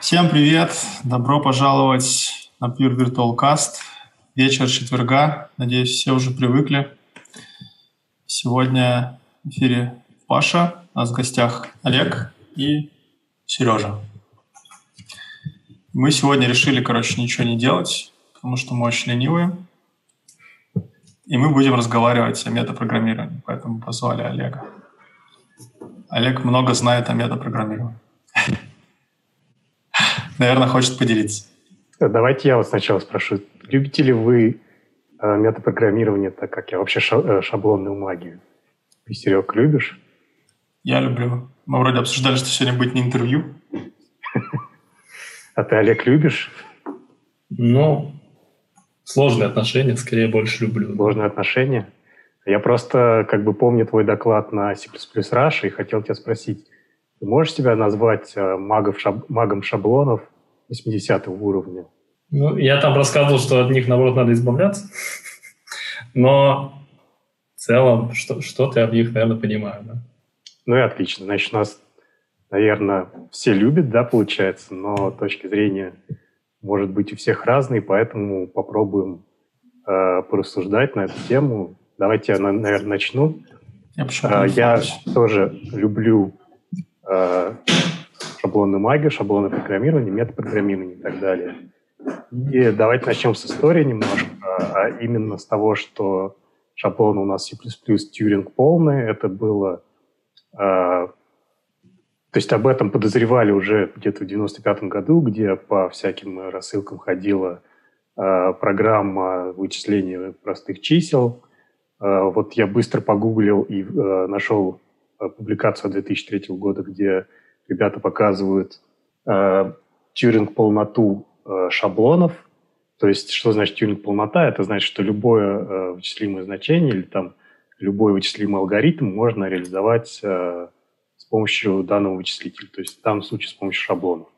Всем привет! Добро пожаловать на Pure Virtual Cast. Вечер четверга. Надеюсь, все уже привыкли. Сегодня в эфире Паша, нас в гостях Олег и Сережа. Мы сегодня решили, короче, ничего не делать, потому что мы очень ленивые. И мы будем разговаривать о метапрограммировании, поэтому позвали Олега. Олег много знает о метапрограммировании. Наверное, хочет поделиться. Давайте я вас сначала спрошу. Любите ли вы э, метапрограммирование, так как я вообще э, шаблонную магию? Ты, Серег, любишь? Я люблю. Мы вроде обсуждали, что сегодня будет не интервью. А ты, Олег, любишь? Ну, сложные отношения, скорее больше люблю. Сложные отношения? Я просто как бы помню твой доклад на C++ Rush и хотел тебя спросить, ты можешь себя назвать э, магов, шаб, магом шаблонов 80 уровня? Ну, я там рассказывал, что от них, наоборот, надо избавляться. Но в целом что, что-то я в них, наверное, понимаю. Да? Ну и отлично. Значит, нас, наверное, все любят, да, получается, но точки зрения может быть у всех разные, поэтому попробуем э, порассуждать на эту тему. Давайте я, наверное, начну. Я, э, я тоже люблю э, шаблонную магию, шаблонное программирование, метапрограммирование и так далее. И давайте начнем с истории немножко, а именно с того, что шаблон у нас C++ Turing полный. Это было... Э, то есть об этом подозревали уже где-то в 95 году, где по всяким рассылкам ходила э, программа вычисления простых чисел. Э, вот я быстро погуглил и э, нашел публикацию 2003 года, где ребята показывают э, тюринг-полноту э, шаблонов. То есть, что значит тюринг-полнота? Это значит, что любое э, вычислимое значение или там любой вычислимый алгоритм можно реализовать э, с помощью данного вычислителя. То есть в данном случае с помощью шаблонов.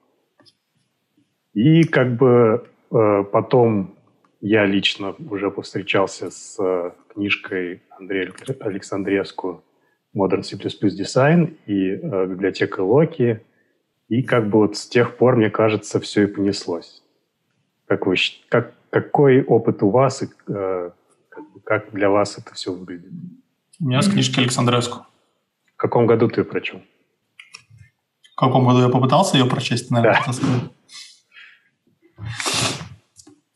И как бы э, потом я лично уже повстречался с э, книжкой Андрея Александревского Modern C++ Design и э, библиотека Loki. И как бы вот с тех пор, мне кажется, все и понеслось. Как вы, как, какой опыт у вас и э, как, для вас это все выглядит? У меня с книжки Александреску. В каком году ты ее прочел? В каком году я попытался ее прочесть, наверное, да.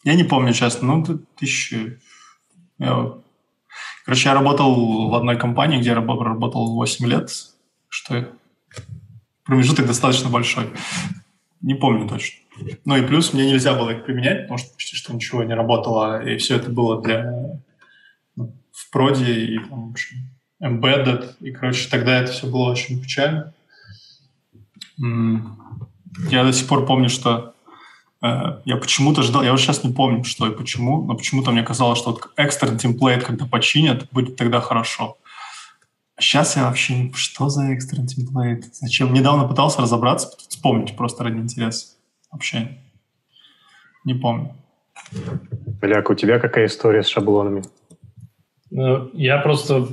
Я не помню, честно. Ну, тысячи... Я Короче, я работал в одной компании, где я работал 8 лет, что промежуток достаточно большой. Не помню точно. Ну и плюс мне нельзя было их применять, потому что почти что ничего не работало, и все это было для ну, в проде и там, в общем, embedded, и, короче, тогда это все было очень печально. Я до сих пор помню, что я почему-то ждал, я уже сейчас не помню, что и почему, но почему-то мне казалось, что вот экстерн темплейт, когда починят, будет тогда хорошо. А сейчас я вообще, что за экстерн темплейт? Зачем? Недавно пытался разобраться, вспомнить просто ради интереса. Вообще не помню. Ляк, у тебя какая история с шаблонами? Ну, я просто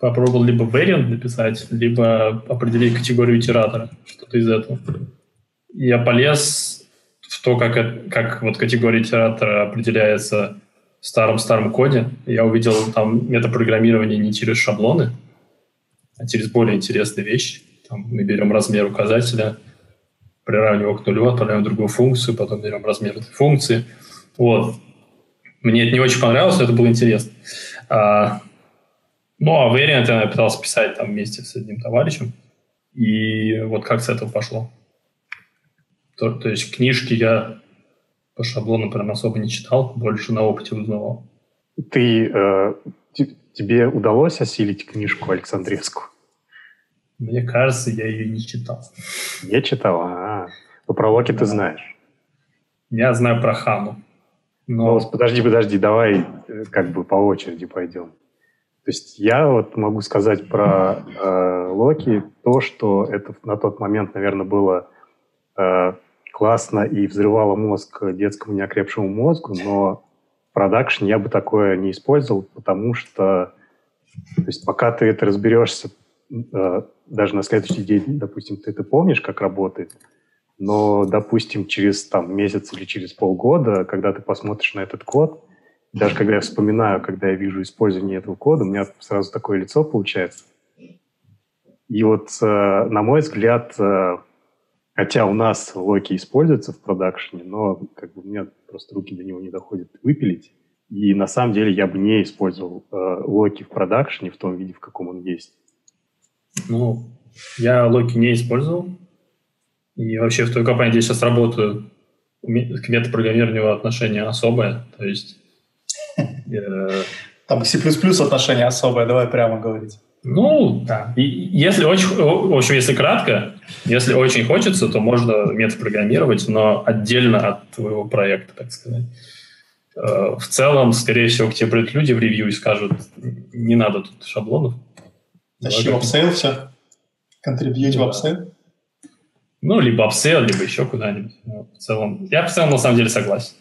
попробовал либо variant написать, либо определить категорию итератора, что-то из этого. Я полез в то, как, как вот категория итератора определяется в старом-старом коде, я увидел там метапрограммирование не через шаблоны, а через более интересные вещи. Там мы берем размер указателя, приравниваем его к нулю, отправляем другую функцию, потом берем размер этой функции. Вот. Мне это не очень понравилось, это было интересно. А, ну, а variant я пытался писать там вместе с одним товарищем. И вот как с этого пошло. То, то есть книжки я по шаблону прям особо не читал, больше на опыте узнавал. Ты, э, тебе удалось осилить книжку Александреску? Мне кажется, я ее не читал. Не читал? А, ну про Локи да. ты знаешь. Я знаю про Хану. Но... Ну, подожди, подожди, давай э, как бы по очереди пойдем. То есть я вот могу сказать про э, Локи то, что это на тот момент, наверное, было э, классно и взрывало мозг детскому неокрепшему мозгу, но в продакшн я бы такое не использовал, потому что то есть пока ты это разберешься, э, даже на следующий день, допустим, ты это помнишь, как работает, Но, допустим, через там, месяц или через полгода, когда ты посмотришь на этот код, даже когда я вспоминаю, когда я вижу использование этого кода, у меня сразу такое лицо получается. И вот, э, на мой взгляд, э, хотя у нас Локи используется в продакшене, но как бы у меня просто руки до него не доходят выпилить. И на самом деле я бы не использовал э, Локи в продакшене в том виде, в каком он есть. Ну, я Локи не использовал. И вообще в той компании, где я сейчас работаю, к метапрограммированию отношение особое. То есть там к C++ отношение особое, давай прямо говорить. Ну, да. И если очень, в общем, если кратко, если очень хочется, то можно метод программировать, но отдельно от твоего проекта, так сказать. Э, в целом, скорее всего, к тебе придут люди в ревью и скажут, не надо тут шаблонов. Тащи в Abseil все. Контрибьють в Abseil. Ну, либо Abseil, либо еще куда-нибудь. Но в целом, я в целом на самом деле согласен.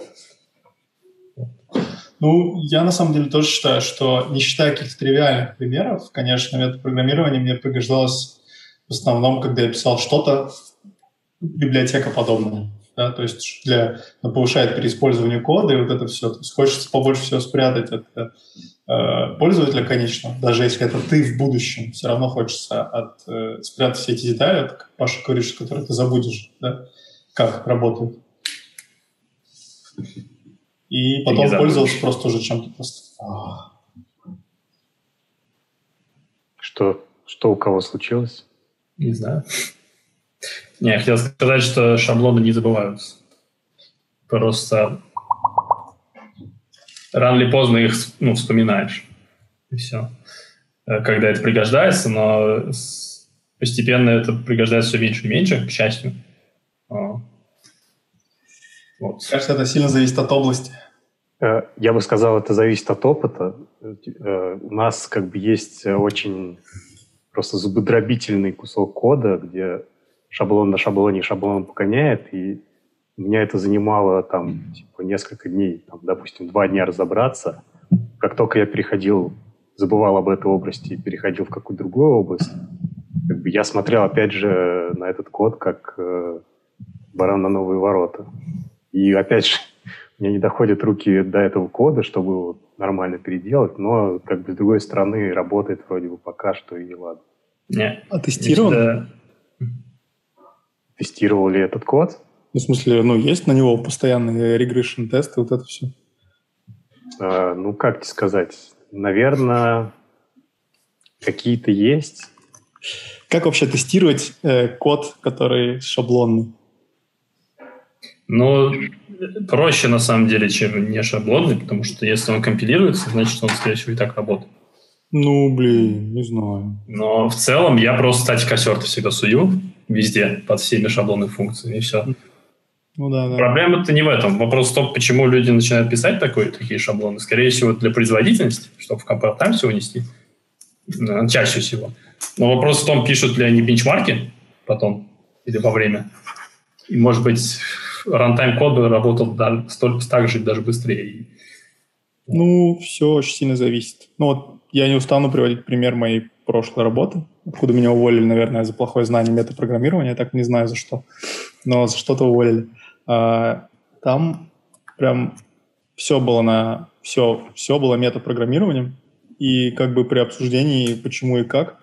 Ну, я на самом деле тоже считаю, что не считая каких-то тривиальных примеров, конечно, метапрограммирование мне пригождалось в основном, когда я писал что-то, библиотека подобная. Да, то есть для, ну, повышает переиспользование кода и вот это все. То есть хочется побольше всего спрятать от э, пользователя, конечно, даже если это ты в будущем, все равно хочется от, э, спрятать все эти детали, как Паша говорит, которые ты забудешь, да, как работают. И потом пользовался просто уже чем-то просто. Что, что у кого случилось? Не знаю. Не, я хотел сказать, что шаблоны не забываются. Просто рано или поздно их ну, вспоминаешь. И все. Э, когда это пригождается, но постепенно это пригождается все меньше и меньше, к счастью. Вот. Кажется, это сильно зависит от области. Э, я бы сказал, это зависит от опыта. Э, у нас как бы есть очень просто зубодробительный кусок кода, где шаблон на шаблоне шаблон погоняет, и меня это занимало там типа несколько дней, там, допустим, два дня разобраться. Как только я переходил, забывал об этой области и переходил в какую-то другую область, как бы я смотрел опять же на этот код как э, баран на новые ворота. И опять же, мне не доходят руки до этого кода, чтобы его нормально переделать, но как бы с другой стороны работает вроде бы пока что и ладно. Не. А тестирован? Да. Тестировал ли этот код? Ну, в смысле, ну, есть на него постоянные регрессион тесты, вот это все? А, ну, как тебе сказать? Наверное, какие-то есть. Как вообще тестировать э, код, который шаблонный? Ну, проще на самом деле, чем не шаблонный, потому что если он компилируется, значит, он, скорее всего, и так работает. Ну, блин, не знаю. Но в целом я просто статик ассерты всегда сую везде, под всеми шаблонными функциями, и все. Ну да, да. Проблема-то не в этом. Вопрос в том, почему люди начинают писать такое, такие шаблоны. Скорее всего, для производительности, чтобы в компар там все унести. Чаще всего. Но вопрос в том, пишут ли они бенчмарки потом или во время. И, может быть, рантайм код работал да, столько, так же даже быстрее. Ну, все очень сильно зависит. Ну, вот я не устану приводить пример моей прошлой работы, откуда меня уволили, наверное, за плохое знание метапрограммирования, я так не знаю за что, но за что-то уволили. А, там прям все было на все, все было метапрограммированием, и как бы при обсуждении почему и как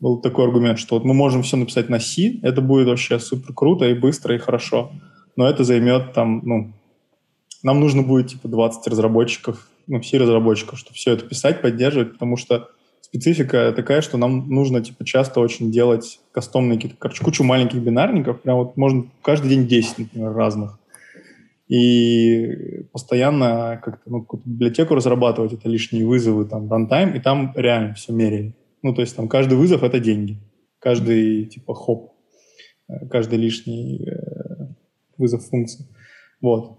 был такой аргумент, что вот мы можем все написать на C, это будет вообще супер круто и быстро и хорошо но это займет там, ну, нам нужно будет типа 20 разработчиков, ну, все разработчиков, чтобы все это писать, поддерживать, потому что специфика такая, что нам нужно типа часто очень делать кастомные какие-то, короче, кучу маленьких бинарников, прям вот можно каждый день 10, например, разных. И постоянно как-то ну, какую-то библиотеку разрабатывать, это лишние вызовы, там, рантайм, и там реально все меряем. Ну, то есть там каждый вызов — это деньги. Каждый, типа, хоп, э, каждый лишний э, вызов функции. Вот.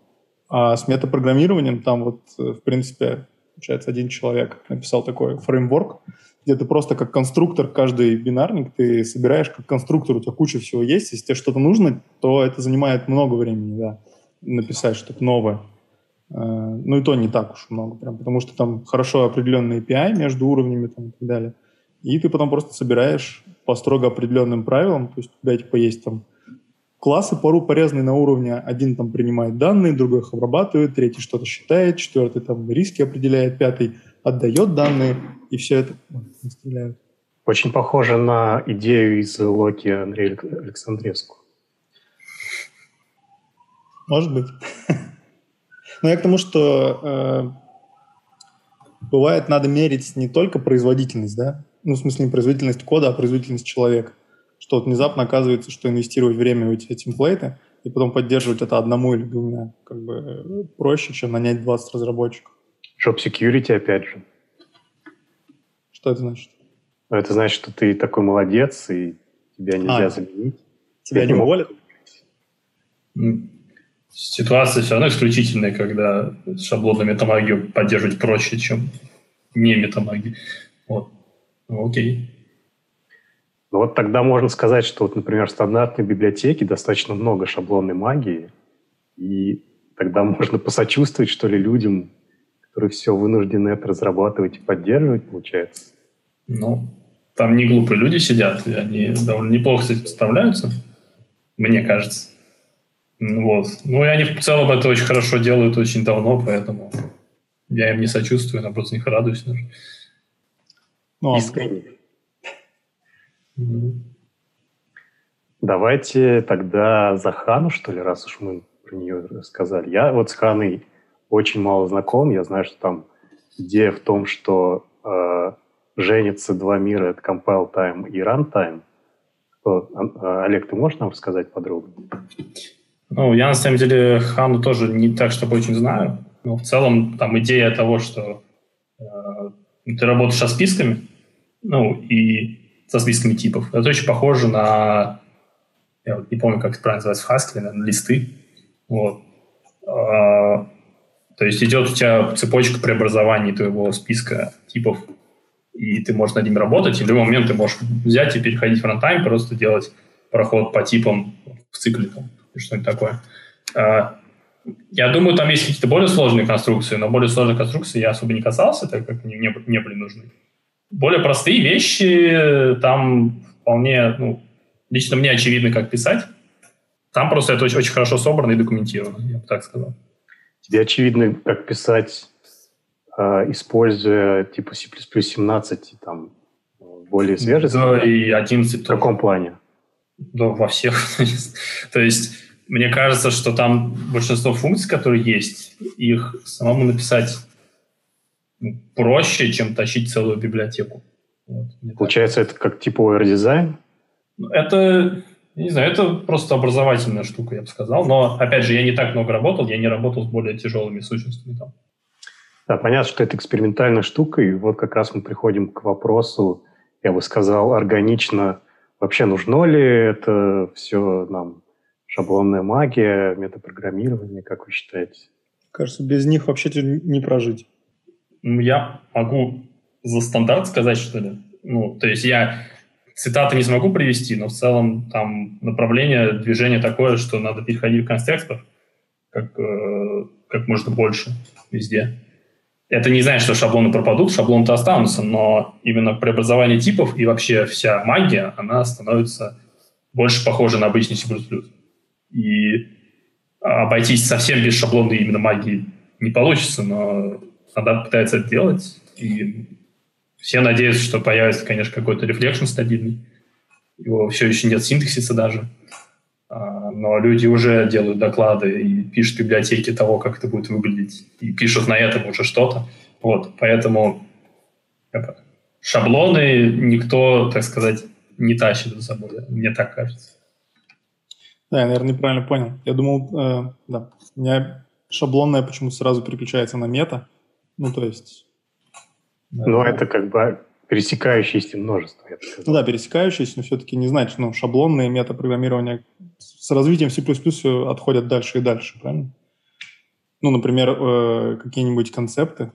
А с метапрограммированием там вот, э, в принципе, получается, один человек написал такой фреймворк, где ты просто как конструктор каждый бинарник ты собираешь как конструктор, у тебя куча всего есть, если тебе что-то нужно, то это занимает много времени, да, написать что-то новое. Э, ну и то не так уж много, прям, потому что там хорошо определенный API между уровнями там, и так далее. И ты потом просто собираешь по строго определенным правилам, то есть у тебя типа есть там классы пору порезаны на уровне. Один там принимает данные, другой их обрабатывает, третий что-то считает, четвертый там риски определяет, пятый отдает данные, и все это стреляют. Очень похоже на идею из Локи Андрея Александреску. Может быть. Но я к тому, что э, бывает надо мерить не только производительность, да, ну, в смысле не производительность кода, а производительность человека. Что вот внезапно оказывается, что инвестировать время в эти темплейты и потом поддерживать это одному или двумя как бы проще, чем нанять 20 разработчиков. Job security, опять же. Что это значит? Это значит, что ты такой молодец, и тебя нельзя а, заменить. Тебя не уволят? Ситуация все равно исключительная, когда шаблонную метамагию поддерживать проще, чем не метамагию. Вот. Ну, окей. Ну вот тогда можно сказать, что, вот, например, в стандартной библиотеке достаточно много шаблонной магии, и тогда можно посочувствовать, что ли, людям, которые все вынуждены это разрабатывать и поддерживать, получается. Ну, там не глупые люди сидят, и они довольно неплохо с этим справляются, мне кажется. Вот. Ну, и они в целом это очень хорошо делают очень давно, поэтому я им не сочувствую, наоборот, них радуюсь. Даже. Ну, Искренне. Давайте тогда за Хану, что ли, раз уж мы про нее рассказали. Я вот с Ханой очень мало знаком. Я знаю, что там идея в том, что э, женятся два мира, это compile time и run time. Что, а, Олег, ты можешь нам рассказать подробнее? Ну, я на самом деле Хану тоже не так, чтобы очень знаю. Но в целом там идея того, что э, ты работаешь со списками, ну, и со списками типов. Это очень похоже на, я вот не помню, как это правильно называется в Haskell, на листы. Вот. А, то есть идет у тебя цепочка преобразований твоего списка типов, и ты можешь над ними работать, и в любой момент ты можешь взять и переходить в рантайм, просто делать проход по типам в цикле там, что-нибудь такое. А, я думаю, там есть какие-то более сложные конструкции, но более сложные конструкции я особо не касался, так как они не, не были нужны более простые вещи, там вполне, ну, лично мне очевидно, как писать. Там просто это очень, очень хорошо собрано и документировано, я бы так сказал. Тебе очевидно, как писать, э, используя типа C++ 17, там, более свежий? Да, и 11 В каком плане? Да, во всех. То есть, мне кажется, что там большинство функций, которые есть, их самому написать проще, чем тащить целую библиотеку. Вот, Получается, так. это как типовый редизайн? Ну, это, не знаю, это просто образовательная штука, я бы сказал. Но, опять же, я не так много работал, я не работал с более тяжелыми сущностями там. Да, понятно, что это экспериментальная штука, и вот как раз мы приходим к вопросу, я бы сказал, органично, вообще нужно ли это все нам, шаблонная магия, метапрограммирование, как вы считаете? Кажется, без них вообще не прожить. Я могу за стандарт сказать, что ли. Ну, то есть я цитаты не смогу привести, но в целом там направление движения такое, что надо переходить в констекстов как, э, как можно больше везде. Это не значит, что шаблоны пропадут, шаблоны-то останутся, но именно преобразование типов и вообще вся магия, она становится больше похожа на обычный C++. И обойтись совсем без шаблонной именно магии не получится, но стандарт пытается это делать, и все надеются, что появится, конечно, какой-то reflection стабильный. Его все еще нет синтаксиса даже. А, но люди уже делают доклады и пишут библиотеки того, как это будет выглядеть, и пишут на этом уже что-то. Вот, поэтому шаблоны никто, так сказать, не тащит за собой, мне так кажется. Да, я, наверное, неправильно понял. Я думал, э, да, у меня шаблонное почему-то сразу переключается на мета, ну, то есть... Ну, это как бы пересекающиеся множество. Ну да, пересекающиеся, но все-таки не значит, ну, шаблонные метапрограммирования с развитием C++ отходят дальше и дальше, правильно? Ну, например, э, какие-нибудь концепты.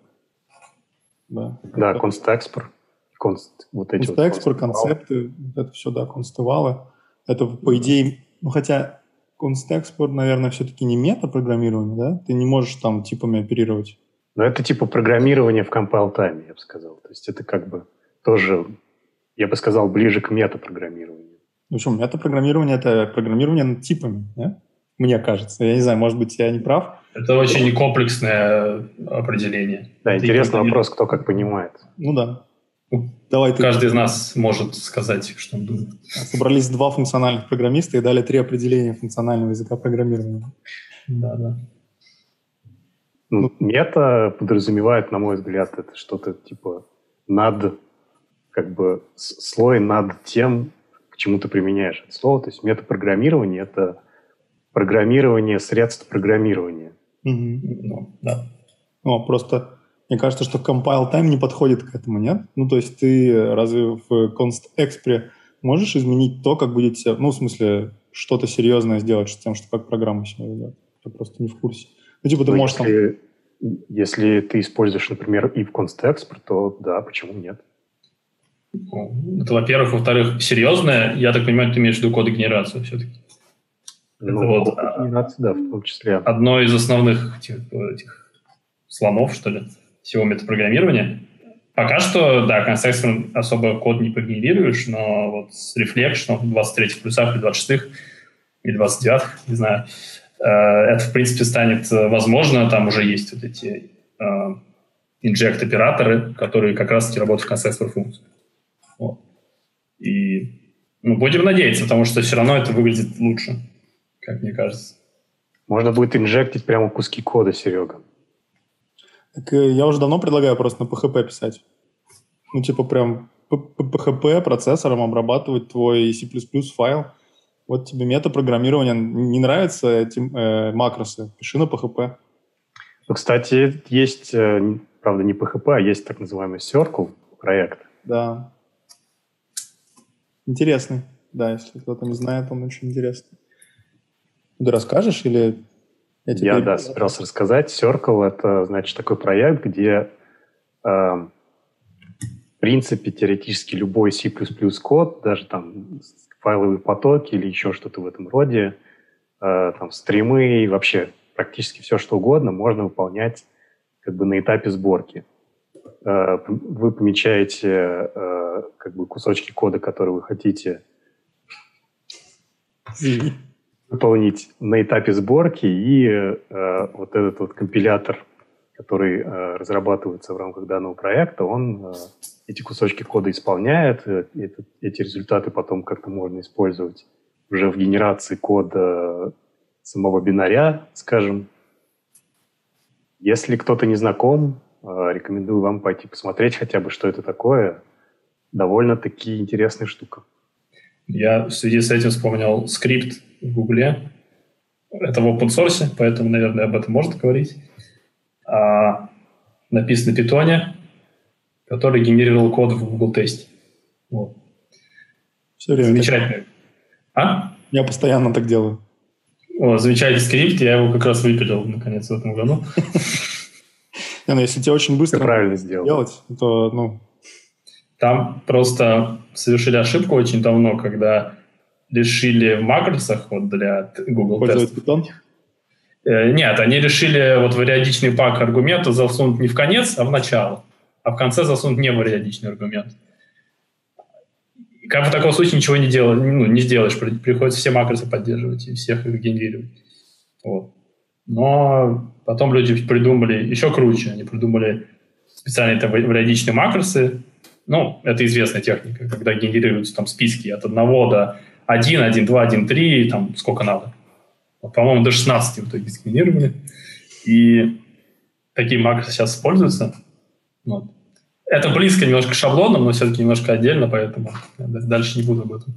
Да, да констекспор. Конст, вот эти констекспор, вот концепты, это все, да, констывалы. Это, по идее, ну, хотя констекспор, наверное, все-таки не метапрограммирование, да? Ты не можешь там типами оперировать. Но это типа программирование в compile time, я бы сказал. То есть это как бы тоже, я бы сказал, ближе к метапрограммированию. В общем, метапрограммирование — это программирование над типами, нет? Мне кажется. Я не знаю, может быть, я не прав. Это очень комплексное определение. Да, интересный вопрос, кто как понимает. Ну да. Давай ты. Каждый из нас может сказать, что он думает. Собрались два функциональных программиста и дали три определения функционального языка программирования. Да, да. Ну, мета подразумевает, на мой взгляд, это что-то типа над, как бы слой над тем, к чему ты применяешь это слово. То есть метапрограммирование — это программирование средств программирования. Угу. Ну, да. О, просто мне кажется, что compile time не подходит к этому, нет? Ну, то есть ты разве в const expre можешь изменить то, как будет себя, ну, в смысле, что-то серьезное сделать с тем, что как программа себя ведет? Я просто не в курсе. Ну, типа, ты ну, можешь если, там... если ты используешь, например, if const export, то да, почему нет? Ну, это, во-первых. Во-вторых, серьезное, я так понимаю, ты имеешь в виду кодогенерацию все-таки. Ну, это вот да, в том числе. Одно из основных этих, этих слонов, что ли, всего метапрограммирования. Пока что, да, конструктор особо код не погенерируешь, но вот с Reflection в 23 плюсах или 26 или 29 не знаю, это, в принципе, станет возможно. Там уже есть вот эти э, инжект-операторы, которые как раз-таки работают в конструктор функции. Вот. И ну, будем надеяться, потому что все равно это выглядит лучше как мне кажется. Можно будет инжектить прямо куски кода, Серега. Так э, я уже давно предлагаю просто на PHP писать. Ну, типа прям PHP процессором обрабатывать твой C++ файл. Вот тебе метапрограммирование. Не нравятся эти э, макросы? Пиши на PHP. Ну, кстати, есть, э, правда, не PHP, а есть так называемый Circle проект. Да. Интересный. Да, если кто-то не знает, он очень интересный. Ты расскажешь или... Я, я да, собирался рассказать. Circle — это, значит, такой проект, где, э, в принципе, теоретически любой C++ код, даже там файловые потоки или еще что-то в этом роде, э, там стримы и вообще практически все, что угодно, можно выполнять как бы на этапе сборки. Э, вы помечаете э, как бы кусочки кода, которые вы хотите выполнить на этапе сборки, и э, вот этот вот компилятор, который э, разрабатывается в рамках данного проекта, он э, эти кусочки кода исполняет, э, эти результаты потом как-то можно использовать уже в генерации кода самого бинаря, скажем. Если кто-то не знаком, рекомендую вам пойти посмотреть хотя бы, что это такое. Довольно-таки интересная штука. Я в связи с этим вспомнил скрипт в Гугле. Это в open source, поэтому, наверное, об этом можно говорить. А, написан на питоне, который генерировал код в Google тесте. Вот. Все время. Замечательный. А? Я постоянно так делаю. О, замечательный скрипт, я его как раз выпилил, наконец, в этом году. Не, ну если тебе очень быстро правильно сделал. делать, то, ну... Там просто совершили ошибку очень давно, когда решили в макросах вот для Google тестов. Python? Э, нет, они решили вот вариадичный пак аргумента засунуть не в конец, а в начало. А в конце засунуть не вариадичный аргумент. Как в таком случае ничего не, делать, ну, не сделаешь. Приходится все макросы поддерживать и всех их генерировать. Вот. Но потом люди придумали еще круче. Они придумали специальные там, вариадичные макросы. Ну, это известная техника, когда генерируются там списки от одного до 1, 1, 2, 1, 3, там сколько надо. По-моему, до 16 в итоге сгенерировали. И такие макросы сейчас используются. Вот. Это близко немножко к шаблонам, но все-таки немножко отдельно, поэтому дальше не буду об этом.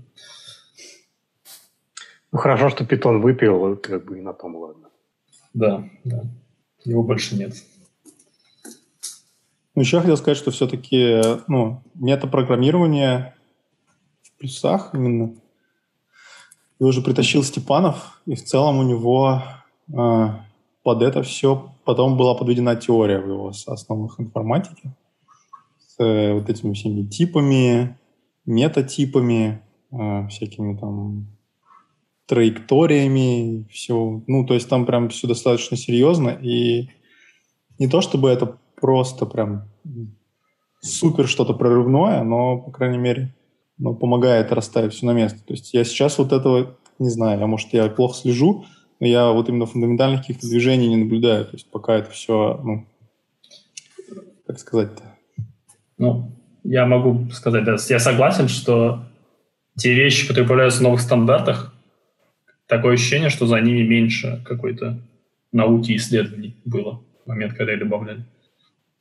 Ну, хорошо, что питон выпил, как бы и на том ладно. Да, да. Его больше нет. Ну, еще хотел сказать, что все-таки ну, метапрограммирование в плюсах именно его же притащил Степанов, и в целом у него э, под это все потом была подведена теория в его основах информатики с э, вот этими всеми типами, метатипами, э, всякими там траекториями, все. Ну, то есть там прям все достаточно серьезно, и не то чтобы это просто прям супер что-то прорывное, но, по крайней мере, но помогает расставить все на место. То есть я сейчас вот этого не знаю, а может я плохо слежу, но я вот именно фундаментальных каких-то движений не наблюдаю. То есть пока это все, ну, как сказать-то? Ну, я могу сказать, да, я согласен, что те вещи, которые появляются в новых стандартах, такое ощущение, что за ними меньше какой-то науки и исследований было в момент, когда их добавляли.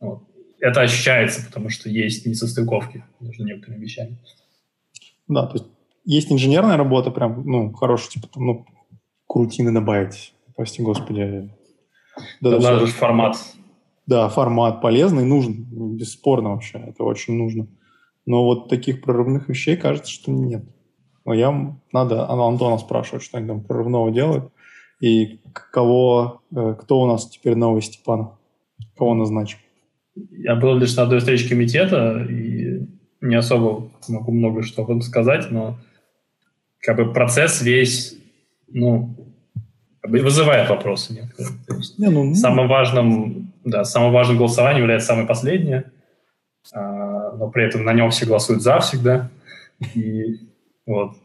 Вот. Это ощущается, потому что есть несостыковки между некоторыми вещами. Да, то есть есть инженерная работа, прям, ну, хорошая, типа, там, ну, крутины добавить, прости господи. Да, да, даже формат. Да, формат полезный, нужен, бесспорно вообще, это очень нужно. Но вот таких прорывных вещей кажется, что нет. Но я, надо Антона спрашивать, что они там прорывного делают. И кого, э, кто у нас теперь новый Степан? Кого назначим? Я был лишь на одной встрече комитета и не особо могу много что об этом сказать, но как бы процесс весь, ну, вызывает вопросы некоторые. Не, ну, ну, самым важным, да, самым важным голосованием является самое последнее, а, но при этом на нем все голосуют за всегда. И вот.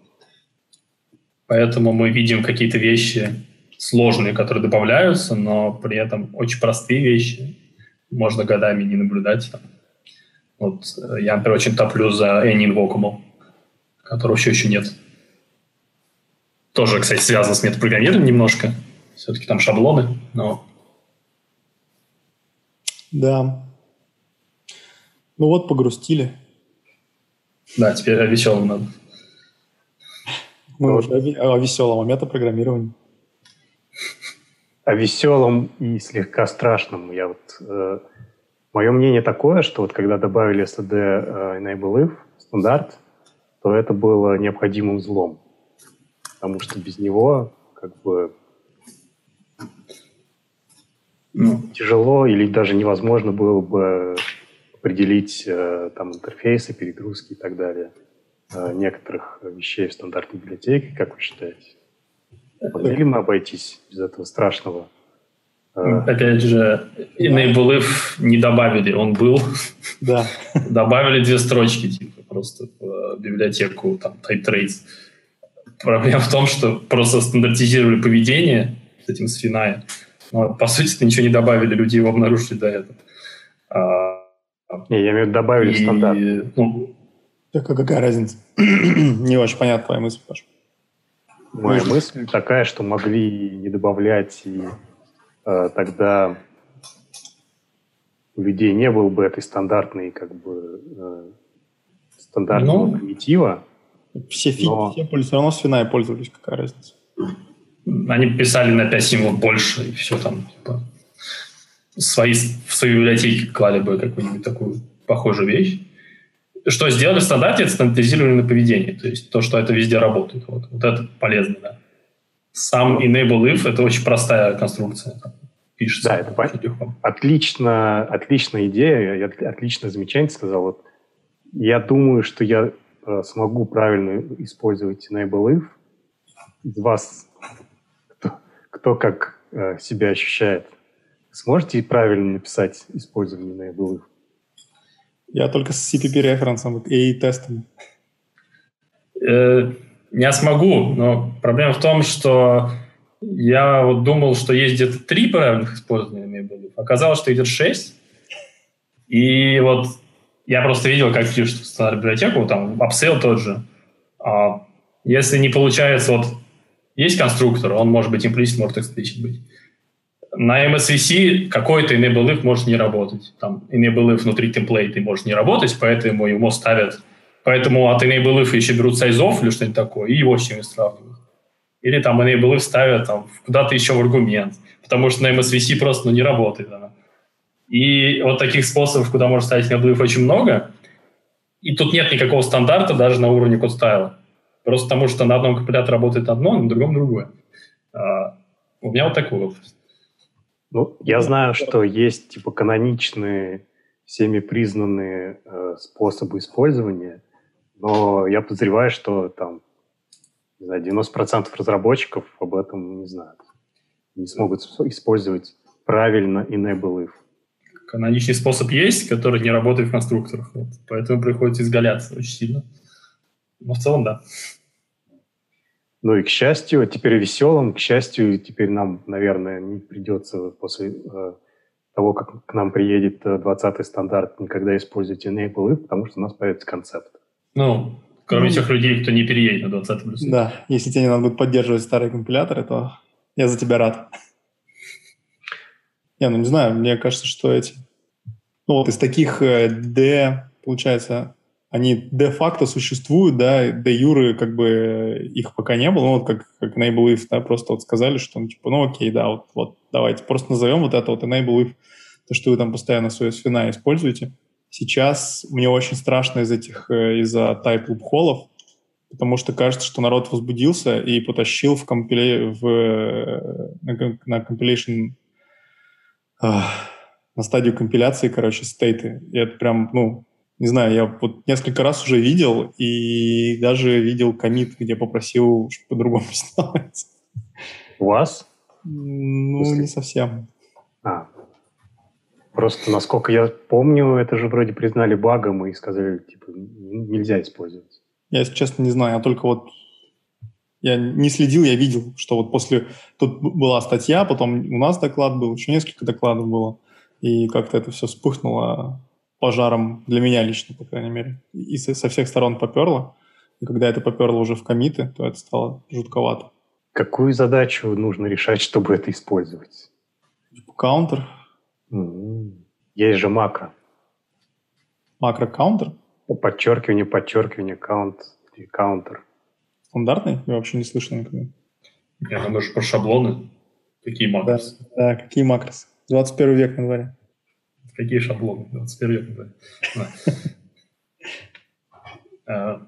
Поэтому мы видим какие-то вещи сложные, которые добавляются, но при этом очень простые вещи можно годами не наблюдать. Вот э, я, например, очень топлю за Any Invocable, которого все еще нет. Тоже, кстати, связано с метапрограммированием немножко. Все-таки там шаблоны, но... Да. Ну вот, погрустили. Да, теперь о веселом надо. Мы уже о, о веселом, о метапрограммировании. О веселом и слегка страшном. Я вот, э, мое мнение такое, что вот когда добавили STD э, Enable If стандарт, то это было необходимым злом потому что без него как бы ну, тяжело или даже невозможно было бы определить э, там интерфейсы, перегрузки и так далее э, некоторых вещей в стандартной библиотеке, как вы считаете? Могли мы обойтись без этого страшного? Э, Опять же, Enable не добавили, он был. Да. добавили две строчки, типа, просто в библиотеку, там, type trace. Проблема в том, что просто стандартизировали поведение с этим с Финая. Но, по сути, ничего не добавили, люди его обнаружили до этого. А, не, я имею в виду добавили и, стандарт. Ну, так а какая разница? не очень понятна твоя мысль, Паша. Моя мысль такая, что могли не добавлять, и э, тогда у людей не было бы этой стандартной, как бы, э, стандартного ну, примитива, все фиги, Но... все пользовались, все равно свиная пользовались, какая разница? Они писали на 5 символов больше, и все там, типа, свои, в свои библиотеки клали бы какую-нибудь такую похожую вещь. Что сделали в стандарте, это стандартизировали на поведение, то есть то, что это везде работает. Вот, вот это полезно, да. Сам enable if — это очень простая конструкция. Пишется. Да, это. Отлично, отличная идея, отличное замечание сказал. Вот я думаю, что я Э, смогу правильно использовать enable if, из вас кто, кто как э, себя ощущает, сможете правильно написать использование enable if? Я только с CPP референсом и тестом. Э, я смогу, но проблема в том, что я вот думал, что есть где-то три правильных использования if. Оказалось, что идет шесть. И вот я просто видел, как пишут в библиотеку, там, upsell тот же. А, если не получается, вот, есть конструктор, он может быть implicit, может explicit быть. На MSVC какой-то enable if может не работать. Там enable if внутри темплейта может не работать, поэтому ему ставят... Поэтому от enable if еще берут сайзов или что-нибудь такое, и его с чем сравнивают. Или там enable if ставят там, куда-то еще в аргумент, потому что на MSVC просто ну, не работает она. И вот таких способов, куда можно ставить необлив, очень много. И тут нет никакого стандарта даже на уровне код стайла. Просто потому, что на одном компиляторе работает одно, на другом другое. А, у меня вот такой вопрос. Ну, я знаю, что есть типа каноничные, всеми признанные э, способы использования, но я подозреваю, что там, не знаю, 90% разработчиков об этом не знают. Не смогут использовать правильно enable if каноничный способ есть, который не работает в конструкторах. Вот. Поэтому приходится изгаляться очень сильно. Ну, в целом, да. Ну и к счастью, теперь веселым, к счастью, теперь нам, наверное, не придется после э, того, как к нам приедет 20-й стандарт, никогда использовать enable if, потому что у нас появится концепт. Ну, кроме ну, тех людей, кто не переедет на 20 плюс. Да, если тебе не надо будет поддерживать старые компиляторы, то я за тебя рад. Я, ну не знаю, мне кажется, что эти... Ну вот из таких э, D, получается, они де-факто существуют, да, де-юры как бы их пока не было, ну вот как, как enable if, да, просто вот сказали, что ну, типа, ну окей, да, вот, вот давайте просто назовем вот это вот enable if, то, что вы там постоянно свое свина используете. Сейчас мне очень страшно из этих, э, из-за type loop потому что кажется, что народ возбудился и потащил в, компиле, в э, на, на compilation на стадию компиляции, короче, стейты. И это прям, ну, не знаю, я вот несколько раз уже видел, и даже видел комит, где попросил по-другому сделать. У вас? Ну, После... не совсем. Просто, насколько я помню, это же вроде признали багом и сказали, типа, нельзя использовать. Я, если честно, не знаю. Я только вот я не следил, я видел, что вот после... Тут была статья, потом у нас доклад был, еще несколько докладов было, и как-то это все вспыхнуло пожаром для меня лично, по крайней мере. И со всех сторон поперло. И когда это поперло уже в комиты, то это стало жутковато. Какую задачу нужно решать, чтобы это использовать? Каунтер. Mm-hmm. Есть же макро. Макро-каунтер? Подчеркивание, подчеркивание, каунт и каунтер стандартный? Я вообще не слышал никогда. Я думаю, про шаблоны. Какие макросы? Да, да, какие макросы? 21 век на дворе. Какие шаблоны? 21 век на дворе. А,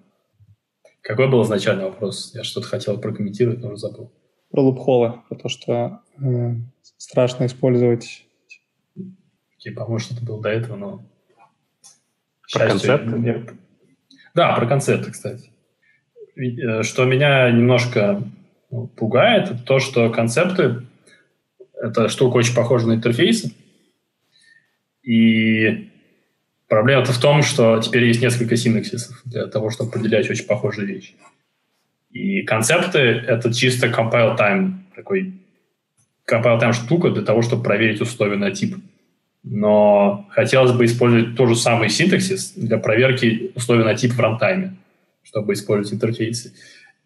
какой был изначальный вопрос? Я что-то хотел прокомментировать, но уже забыл. Про лупхолы, про то, что э, страшно использовать. По-моему, что-то было до этого, но... Про концепты? Да, про концепты, кстати. Э, что меня немножко ну, пугает, это то, что концепты — это штука очень похожа на интерфейсы. И проблема-то в том, что теперь есть несколько синаксисов для того, чтобы определять очень похожие вещи. И концепты — это чисто compile time, такой compile time штука для того, чтобы проверить условия на тип. Но хотелось бы использовать тот же самый синтаксис для проверки условий на тип в рантайме чтобы использовать интерфейсы.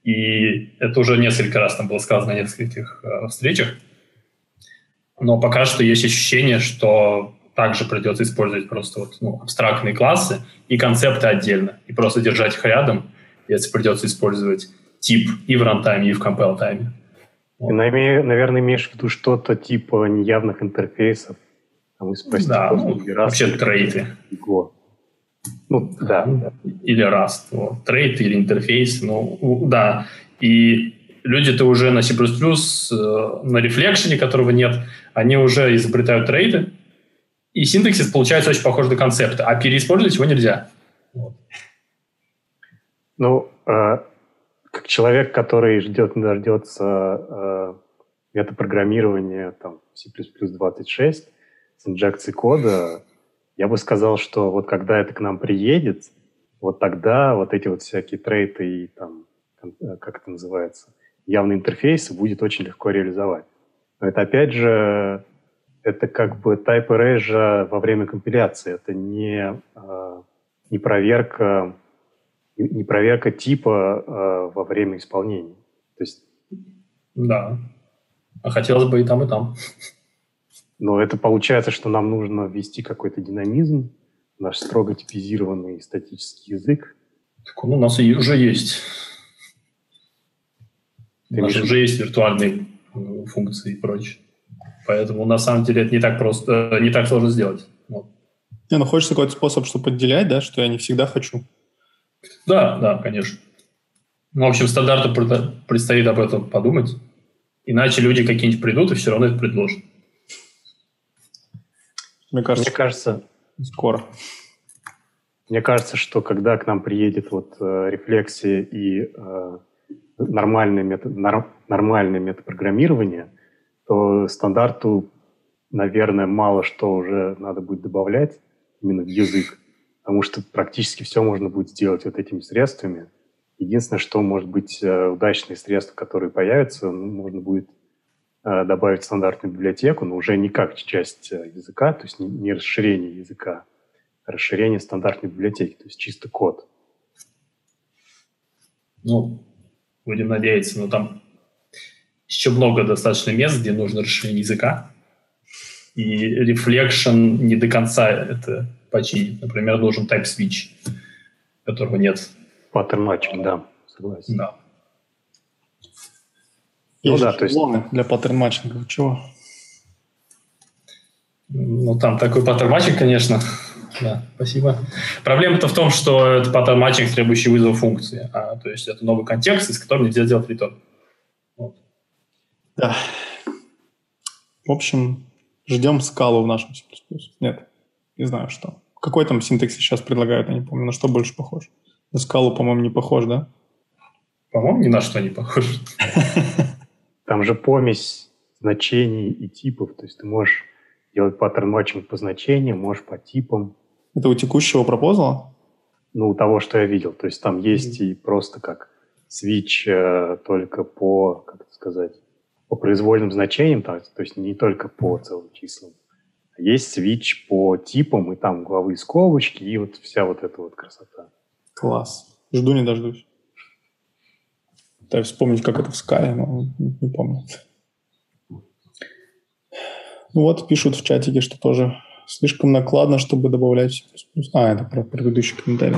И это уже несколько раз там было сказано на нескольких э, встречах. Но пока что есть ощущение, что также придется использовать просто вот, ну, абстрактные классы и концепты отдельно, и просто держать их рядом, если придется использовать тип и в рантайме, и в compile time е. Вот. Наверное, имеешь в виду что-то типа неявных интерфейсов. Там, да, ну, вообще трейты. Go. Ну, да. Или Rust. Вот. Трейт или интерфейс. Ну, да. И люди-то уже на C++, э, на reflection е, которого нет, они уже изобретают трейты, и синтаксис получается очень похож на концепты, а переиспользовать его нельзя. Вот. Ну, э, как человек, который ждет, дождется э, метапрограммирования там, C++ 26 с инжекцией кода, я бы сказал, что вот когда это к нам приедет, вот тогда вот эти вот всякие трейты и там, э, как это называется, явный интерфейс будет очень легко реализовать. Но это опять же, это как бы type erasure во время компиляции. Это не, э, не проверка не проверка типа э, во время исполнения. То есть... Да. А хотелось бы и там, и там. Но это получается, что нам нужно ввести какой-то динамизм, наш строго типизированный статический язык. Так он у нас и уже есть. Ты у нас уже есть виртуальные э, функции и прочее. Поэтому на самом деле это не так просто, э, не так сложно сделать. Вот. Не, ну хочется какой-то способ, чтобы отделять, да, что я не всегда хочу. Да, да, конечно. Ну, в общем, стандарту предстоит об этом подумать. Иначе люди какие-нибудь придут и все равно это предложат. Мне кажется, Мне кажется скоро. Мне кажется, что когда к нам приедет вот э, рефлексия и э, нормальное, метод, нар, нормальное метапрограммирование, то стандарту, наверное, мало что уже надо будет добавлять именно в язык, потому что практически все можно будет сделать вот этими средствами. Единственное, что может быть э, удачные средства, которые появятся, ну, можно будет добавить стандартную библиотеку, но уже не как часть э, языка, то есть не, расширение языка, а расширение стандартной библиотеки, то есть чисто код. Ну, будем надеяться, но там еще много достаточно мест, где нужно расширение языка, и reflection не до конца это починит. Например, нужен type switch, которого нет. Pattern matching, да, согласен. Да. Ну Есть да, то есть... для pattern matching а. Чего? Ну, там такой pattern matching, конечно. Да, спасибо. Проблема-то в том, что это паттерн матчинг, требующий вызова функции. А, то есть это новый контекст, из которого нельзя сделать return. Вот. Да. В общем, ждем скалу в нашем C++. Нет, не знаю что. Какой там синтекс сейчас предлагают, я не помню. На что больше похож? На скалу, по-моему, не похож, да? По-моему, ни на что не похож. Там же помесь значений и типов. То есть ты можешь делать паттерн матчинг по значениям, можешь по типам. Это у текущего пропозала? Ну, у того, что я видел. То есть там есть mm-hmm. и просто как switch э, только по, как это сказать, по произвольным значениям, то, то есть не только по целым числам. Есть свич по типам, и там угловые скобочки, и вот вся вот эта вот красота. Класс. Жду не дождусь. Пытаюсь вспомнить, как это в скале, но не помню. Ну вот, пишут в чатике, что тоже слишком накладно, чтобы добавлять... А, это про предыдущий комментарий.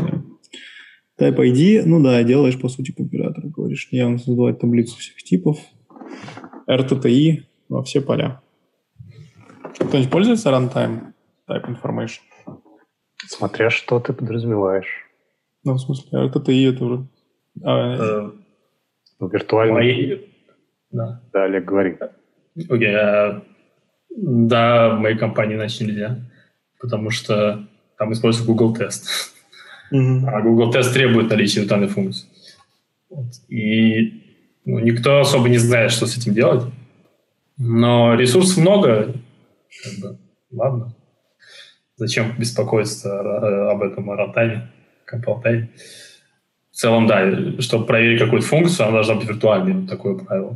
Type ID, ну да, делаешь, по сути, компилятор. Говоришь, не он создавать таблицу всех типов, RTTI во все поля. Кто-нибудь пользуется runtime type information? Смотря что ты подразумеваешь. Ну, в смысле, RTTI это уже... А, э, ну, виртуальный. Мои... Да. да, Олег, говори. Окей, okay, uh, да, в моей компании иначе нельзя, потому что там используется Google Test. Mm-hmm. А Google Test требует наличия виртуальной функции. Вот. И ну, никто особо не знает, что с этим делать. Но ресурсов много. Как бы, ладно. Зачем беспокоиться об этом рантайме, компалтайме? В целом, да, чтобы проверить какую-то функцию, она должна быть виртуальной. Вот такое правило.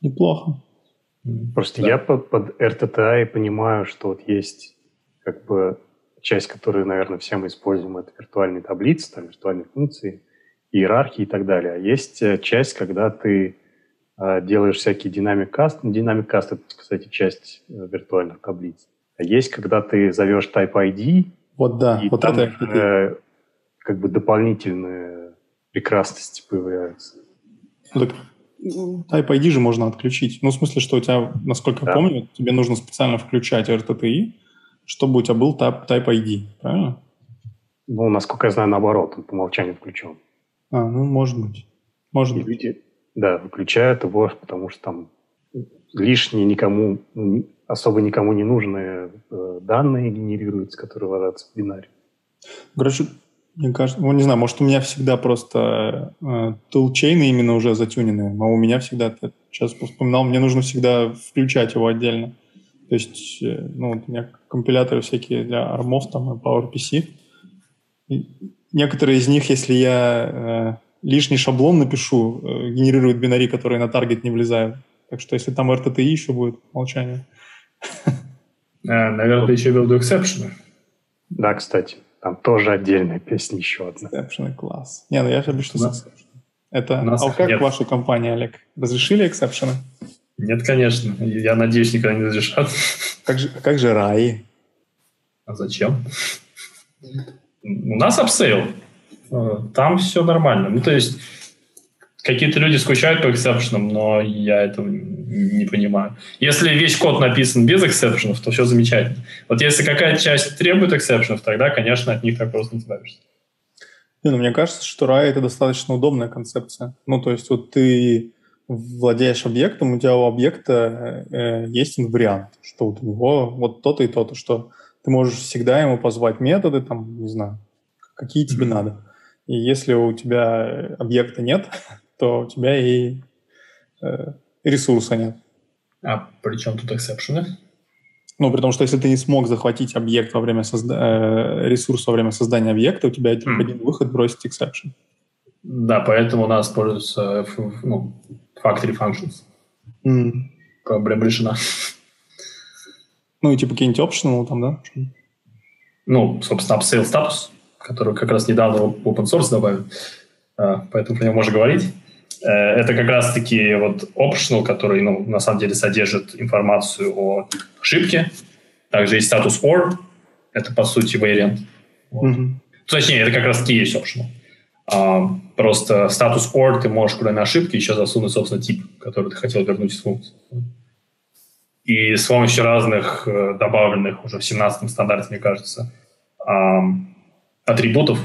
Неплохо. Просто да. я под, под RTTI понимаю, что вот есть как бы часть, которую, наверное, все мы используем, это виртуальные таблицы, там, виртуальные функции иерархии и так далее. А есть э, часть, когда ты э, делаешь всякие динамик каст. Динамик каст это, кстати, часть э, виртуальных таблиц. А есть, когда ты зовешь Type ID. Вот да, и вот там, это э, как бы дополнительные прекрасности появляются. Ну, так Type ID же можно отключить. Ну, в смысле, что у тебя, насколько да. я помню, тебе нужно специально включать RTTI, чтобы у тебя был Type, type ID, правильно? Ну, насколько я знаю, наоборот, он по умолчанию включен. А, ну, может быть. Может и быть. Люди, да, выключают его, потому что там лишние никому, особо никому не нужные э, данные генерируются, которые ложатся в бинарь. Короче, мне кажется, ну, не знаю, может, у меня всегда просто э, тулчейны именно уже затюнены, но у меня всегда, ты сейчас вспоминал, мне нужно всегда включать его отдельно. То есть, э, ну, вот у меня компиляторы всякие для армов, там, и PowerPC. И некоторые из них, если я э, лишний шаблон напишу, э, генерируют бинари, которые на таргет не влезают. Так что если там RTTI еще будет, молчание. А, наверное, ты еще имел в виду эксепшены. Да, кстати. Там тоже отдельная песня еще одна. Эксепшены, класс. Не, ну я же обычно с Это... А как нет. в вашей компании, Олег? Разрешили эксепшены? Нет, конечно. Я надеюсь, никогда не разрешат. Как же, как же RAII? А зачем? У нас Abseil. Э, там все нормально. Ну, то есть какие-то люди скучают по эксепшенам, но я этого не понимаю. Если весь код написан без эксепшенов, то все замечательно. Вот если какая-то часть требует эксепшенов, тогда, конечно, от них так просто не избавишься. Не, ну, мне кажется, что RAI — это достаточно удобная концепция. Ну, то есть вот ты владеешь объектом, у тебя у объекта э, есть инвариант, что у него вот то-то и то-то, что ты можешь всегда ему позвать методы, там, не знаю, какие тебе mm-hmm. надо. И если у тебя объекта нет, то у тебя и э, ресурса нет. А при чем тут эксепшены? Ну, при том, что если ты не смог захватить объект во время созда... э, ресурс во время создания объекта, у тебя mm. один выход бросить exception. Да, поэтому у нас пользуются ну, factory functions. Mm. Проблема решена. Ну и типа какие-нибудь optional там, да? Ну, собственно, upsell статус, который как раз недавно в open source добавили, а, поэтому про него можно говорить. Э, это как раз-таки вот optional, который, ну, на самом деле содержит информацию о ошибке. Также есть статус or, это, по сути, variant. Вот. Mm-hmm. Точнее, это как раз-таки есть optional. А, просто статус or ты можешь, кроме ошибки, еще засунуть, собственно, тип, который ты хотел вернуть из функции. И с помощью разных э, добавленных уже в 17 стандарте, мне кажется, атрибутов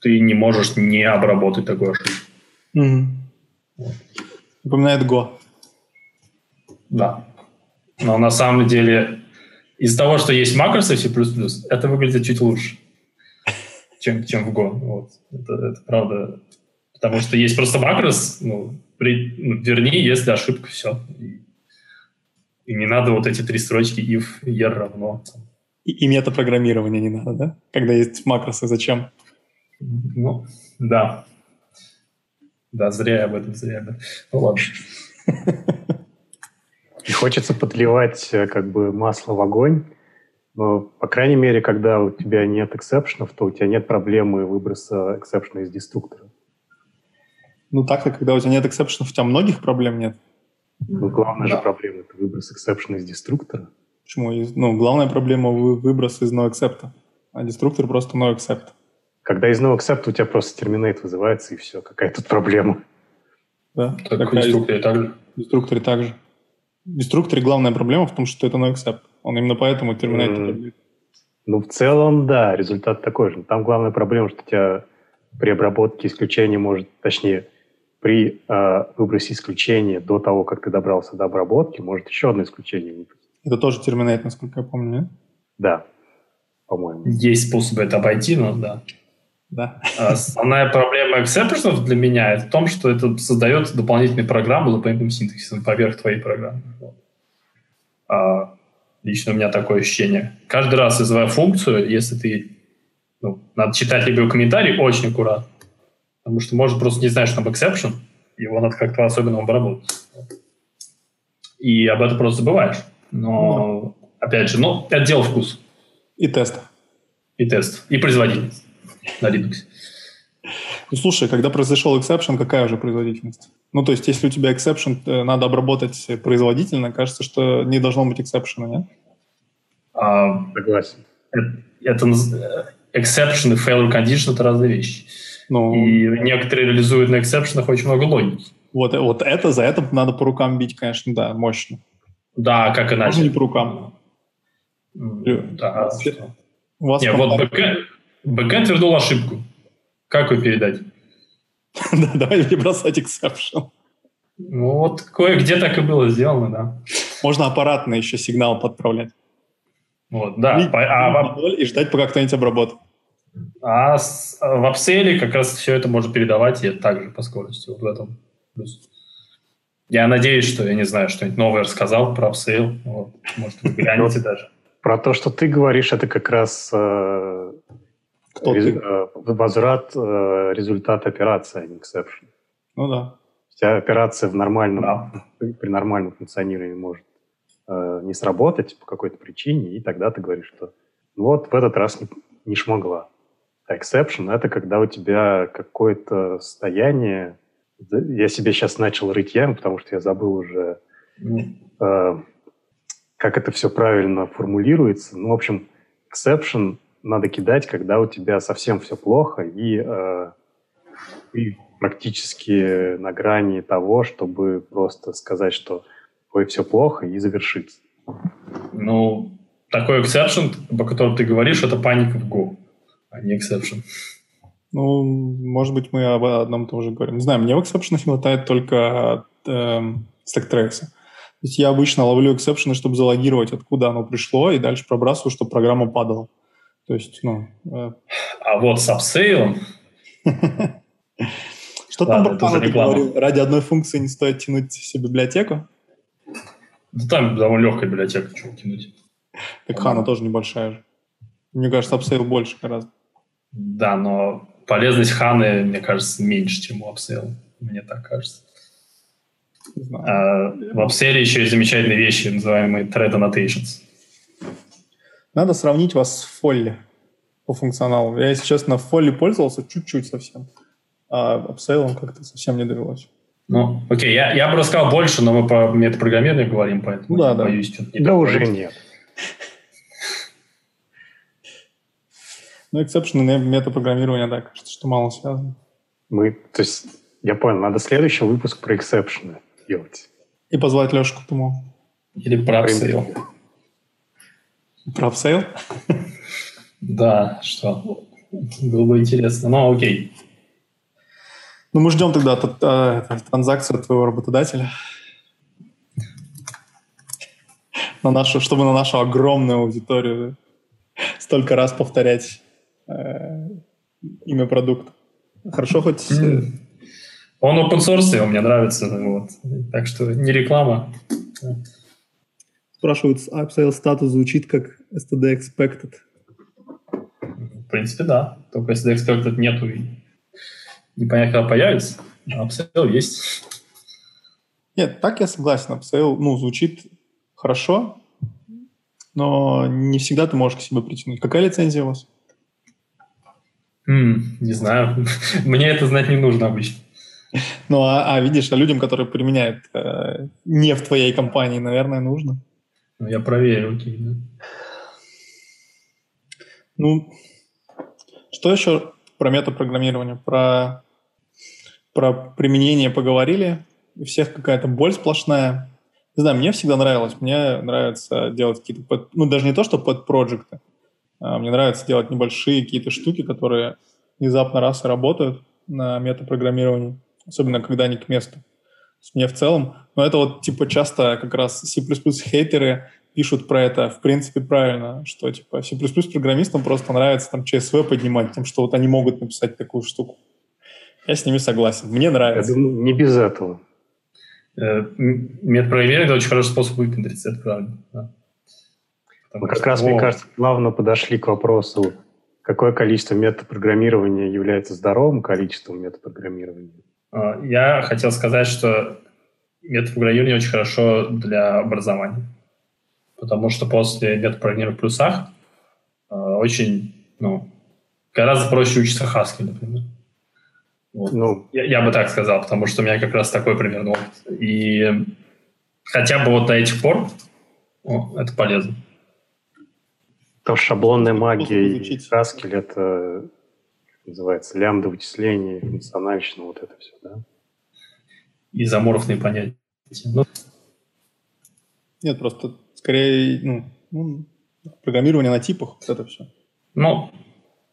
ты не можешь не обработать такую ошибку. Вот. Напоминает Go. Да. Но на самом деле из-за того, что есть макросы C++, это выглядит чуть лучше, чем, чем в Go. Вот. Это, это правда. Потому что есть просто макрос, ну, при, ну, верни, если ошибка, все. И и не надо вот эти три строчки if, er равно. И, и метапрограммирование не надо, да? Когда есть макросы, зачем? Ну, да. Да, зря я об этом, зря об этом. Ну ладно. И хочется подливать э, как бы масло в огонь, но, по крайней мере, когда у тебя нет эксепшенов, то у тебя нет проблемы выброса эксепшена из деструктора. Ну так-то, когда у тебя нет эксепшенов, у тебя многих проблем нет. Ну, главная да. же проблема – это выброс эксепшена из деструктора. Почему? Ну, главная проблема – выброс из noAccept, а деструктор просто noAccept. Когда из noAccept у тебя просто терминейт вызывается, и все. Какая тут проблема? Да. Так в так же. В деструкторе так же. В деструкторе главная проблема в том, что это noAccept. Он именно поэтому терминейт mm. Ну, в целом, да, результат такой же. Там главная проблема, что у тебя при обработке исключения может, точнее, при э, выбросе исключения до того, как ты добрался до обработки, может еще одно исключение выбросить. Это тоже терминейт, насколько я помню, нет? Да, по-моему. Есть способы это обойти, но да. Да. А основная проблема эксепшенов для меня в том, что это создает дополнительные программы дополнительным синтаксисом поверх твоей программы. А, лично у меня такое ощущение. Каждый раз вызывая функцию, если ты ну, надо читать либо комментарий очень аккуратно, Потому что, может, просто не знаешь там exception, его надо как-то особенно обработать. И об этом просто забываешь. Но, ну. опять же, ну, это дело вкуса. И тест. И тест. И производительность на Linux. Ну, слушай, когда произошел exception, какая уже производительность? Ну, то есть, если у тебя exception э, надо обработать производительно, кажется, что не должно быть exception, нет? А, Согласен. Это, это exception и failure condition – это разные вещи. Ну, и некоторые реализуют на эксепшенах очень много логики. Вот, вот это, за это надо по рукам бить, конечно, да, мощно. Да, как иначе. Можно не по рукам. Да, У вас не, вот бэкэнд, бэкэнд вернул ошибку. Как ее передать? Да, давай не бросать exception. Ну вот кое-где так и было сделано, да. Можно аппаратно еще сигнал подправлять. Вот, да. И, а, и ждать, пока кто-нибудь обработает. А с, в Abseil е как раз все это можно передавать и также по скорости. Вот в этом плюс. Я надеюсь, что я не знаю, что-нибудь новое рассказал про Abseil. Вот. Может, вы глянете даже. Про то, что ты говоришь, это как раз э, Кто рез, э, возврат э, результата операции, а не exception. Ну да. Вся операция в нормальном, да. при нормальном функционировании может э, не сработать по какой-то причине, и тогда ты говоришь, что вот в этот раз не, не шмогла. Exception — это когда у тебя какое-то состояние... Я себе сейчас начал рыть яму, потому что я забыл уже, э, как это все правильно формулируется. Ну, в общем, exception надо кидать, когда у тебя совсем все плохо, и э, ты практически на грани того, чтобы просто сказать, что ой, все плохо, и завершиться. Ну, такой exception, по которому ты говоришь, это паника в Go а не exception. Ну, может быть, мы об одном тоже говорим. Не знаю, мне в exception хватает только э, stack trace. То есть я обычно ловлю exception, чтобы залогировать, откуда оно пришло, и дальше пробрасываю, чтобы программа падала. То есть, ну... Э... А вот с Abseil ом... Что там Братан говорил? Ради одной функции не стоит тянуть себе библиотеку? Да там довольно легкая библиотека, что тянуть. Так Hana тоже небольшая же. Мне кажется, Abseil больше гораздо. Да, но полезность Hana ы, мне кажется, меньше, чем у Abseil а. Мне так кажется. А в Abseil е еще есть замечательные вещи, называемые thread annotations. Надо сравнить вас с Folly по функционалу. Я, если честно, в Folly пользовался чуть-чуть совсем, а Abseil ом как-то совсем не довелось. Ну, окей, я, я бы рассказал больше, но мы по метапрограммированию говорим, поэтому да, да. боюсь что-то не Да уже нет. Ну, эксепшены метапрограммирования, да, кажется, что мало связано. Мы, то есть, я понял, надо следующий выпуск про эксепшены делать. И позвать Лешу Кутумову. Или про Abseil. Про Abseil? Да, что? Было бы интересно. Ну, окей. Ну, мы ждем тогда э, транзакцию от твоего работодателя. На нашу, чтобы на нашу огромную аудиторию столько раз повторять э, имя продукта. Хорошо хоть... Mm. Он open source, мне нравится. Вот. Так что не реклама. Спрашивают, upsell статус звучит как STD expected. В принципе, да. Только STD expected нету и непонятно, когда появится. А upsell есть. Нет, так я согласен. Upsell, ну, звучит хорошо, но не всегда ты можешь к себе притянуть. Какая лицензия у вас? Mm, не знаю. Мне это знать не нужно обычно. Ну, а, а видишь, а людям, которые применяют э, не в твоей компании, наверное, нужно. Ну, я проверю, окей, да. Ну, что еще про метапрограммирование? Про, про применение поговорили. У всех какая-то боль сплошная. Не знаю, мне всегда нравилось. Мне нравится делать какие-то... Под, ну, даже не то, что под проекты. А мне нравится делать небольшие какие-то штуки, которые внезапно раз и работают на метапрограммировании особенно когда они к месту. Мне в целом, но это вот типа часто как раз C++ хейтеры пишут про это, в принципе, правильно, что типа C++ программистам просто нравится там CSV поднимать, тем, что вот они могут написать такую штуку. Я с ними согласен. Мне нравится. Я думаю, не без этого. Э, Метапрограммирование – это очень хороший способ выпендриться, это правильно. Да. Мы как раз, мне кажется, плавно подошли к вопросу, какое количество метапрограммирования является здоровым количеством метапрограммирования. А, я хотел сказать, что метод программирования очень хорошо для образования. Потому что после программирования в плюсах а, очень, ну, гораздо проще учиться хаски, например. Вот. Ну, я, я бы так сказал, потому что у меня как раз такой примерно опыт. И хотя бы вот до этих пор о, это полезно. То шаблонная магия и Haskell — это называется, лямбда вычисление, функциональщина, вот это все, да? Изоморфные понятия. Ну. Нет, просто скорее ну, ну, программирование на типах, вот это все. Ну,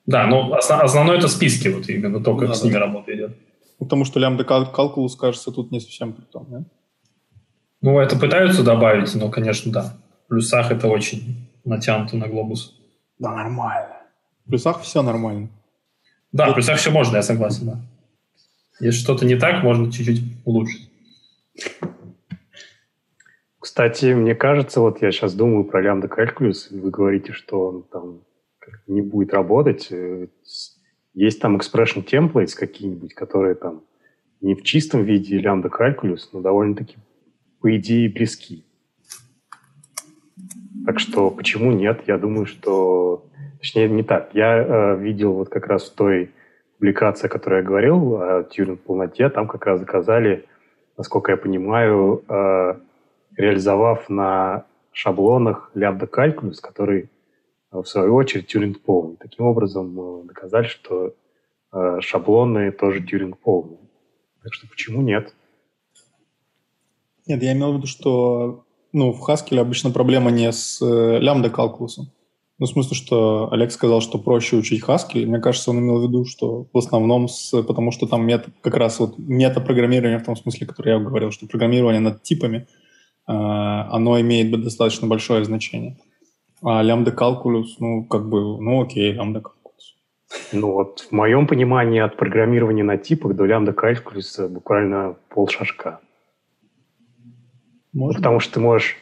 да, но основ, основное это списки, вот именно только ну, с да, ними да. работа идет. Ну, потому что лямбда калкулус, кажется, тут не совсем при том, да? Ну, это пытаются добавить, но, конечно, да. В плюсах это очень натянуто на глобус. Да, нормально. В плюсах все нормально. Да, в плюсах все можно, я согласен, да. Если что-то не так, можно чуть-чуть улучшить. Кстати, мне кажется, вот я сейчас думаю про лямбда калькулюс, вы говорите, что он там не будет работать. Э, есть там expression templates какие-нибудь, которые там не в чистом виде лямбда калькулюс, но довольно-таки, по идее, близки. Так что почему нет? Я думаю, что Точнее, не так. Я э, видел вот как раз в той публикации, о которой я говорил, о Тьюринг полноте, там как раз заказали, насколько я понимаю, э, реализовав на шаблонах лямбда калькулюс, который э, в свою очередь Тьюринг полный. Таким образом, доказали, что э, шаблоны тоже Тьюринг полный. Так что почему нет? Нет, я имел в виду, что ну, в Haskell обычно проблема не с э, лямбда калкулусом, ну, в смысле, что Олег сказал, что проще учить Haskell. Мне кажется, он имел в виду, что в основном, с, потому что там мета, как раз вот метапрограммирование в том смысле, который я говорил, что программирование над типами, оно имеет достаточно большое значение. А лямбда калкулюс, ну, как бы, ну, окей, лямбда калкулюс. Ну, вот в моем понимании от программирования на типах до лямбда калкулюса буквально полшажка. Можно? Потому что ты можешь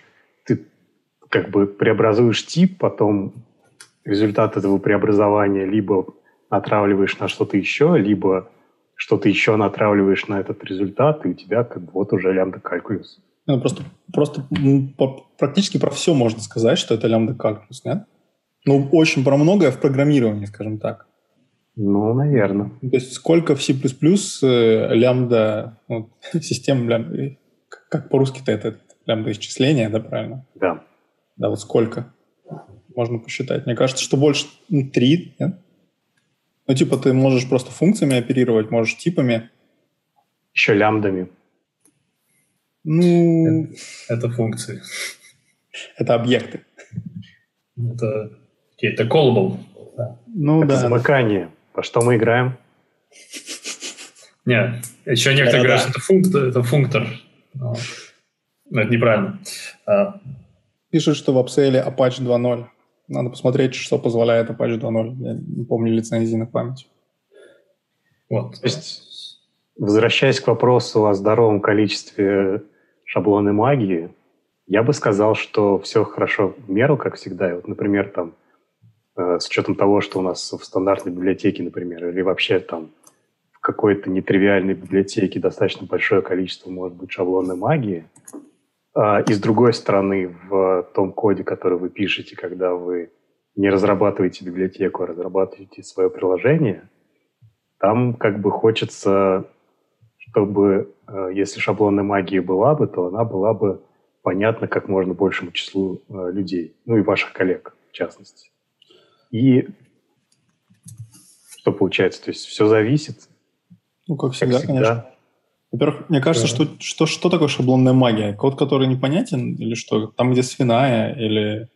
как бы преобразуешь тип, потом результат этого преобразования либо натравливаешь на что-то еще, либо что-то еще натравливаешь на этот результат, и у тебя как бы вот уже лямбда калькулюс. Ну, просто, просто ну, практически про все можно сказать, что это лямбда калькулюс, нет? Ну, очень про многое в программировании, скажем так. Ну, наверное. То есть сколько в C++ э, лямбда, вот, систем лямбда, как по-русски-то это лямбда исчисления, да, правильно? Да. Да, вот сколько? Можно посчитать. Мне кажется, что больше ну, 3, нет? Ну, типа, ты можешь просто функциями оперировать, можешь типами. Еще лямбдами. Ну... Это, это функции. Это объекты. Это, это callable. Да. Ну, это да. замыкание. Во что мы играем? Нет, еще некоторые говорят, что это, функтор, это функтор. Но, но это неправильно. А. Пишут, что в апселе Apache 2.0. Надо посмотреть, что позволяет Apache 2.0. Я не помню лицензии на память. Вот. То есть, возвращаясь к вопросу о здоровом количестве шаблонной магии, я бы сказал, что все хорошо в меру, как всегда. И вот, например, там, э, с учетом того, что у нас в стандартной библиотеке, например, или вообще там в какой-то нетривиальной библиотеке достаточно большое количество, может быть, шаблонной магии, а, и с другой стороны, в том коде, который вы пишете, когда вы не разрабатываете библиотеку, а разрабатываете свое приложение, там как бы хочется, чтобы, э, если шаблонная магия была бы, то она была бы понятна как можно большему числу э, людей, ну и ваших коллег, в частности. И что получается? То есть все зависит. Ну, как всегда, как всегда. конечно. Во-первых, мне кажется, что, что что такое шаблонная магия? Код, который непонятен или что? Там, где свиная или...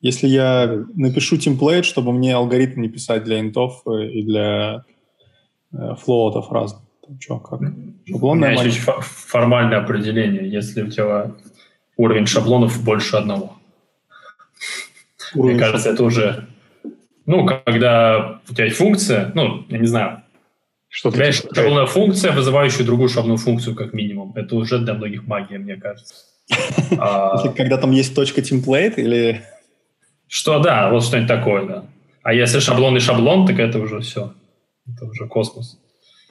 Если я напишу темплейт, чтобы мне алгоритм не писать для интов э, и для флоутов разных. Что, как? Шаблонная У меня есть формальное определение. Если у тебя уровень шаблонов больше одного. Уровень Мне кажется, шаблон. это уже... Ну, когда у тебя есть функция, ну, я не знаю, что у тебя есть шаблонная функция, вызывающая другую шаблонную функцию, как минимум. Это уже для многих магия, мне кажется. А когда там есть точка темплейт или... Что, да, вот что-нибудь такое, да. А если шаблонный шаблон, так это уже все. Это уже космос.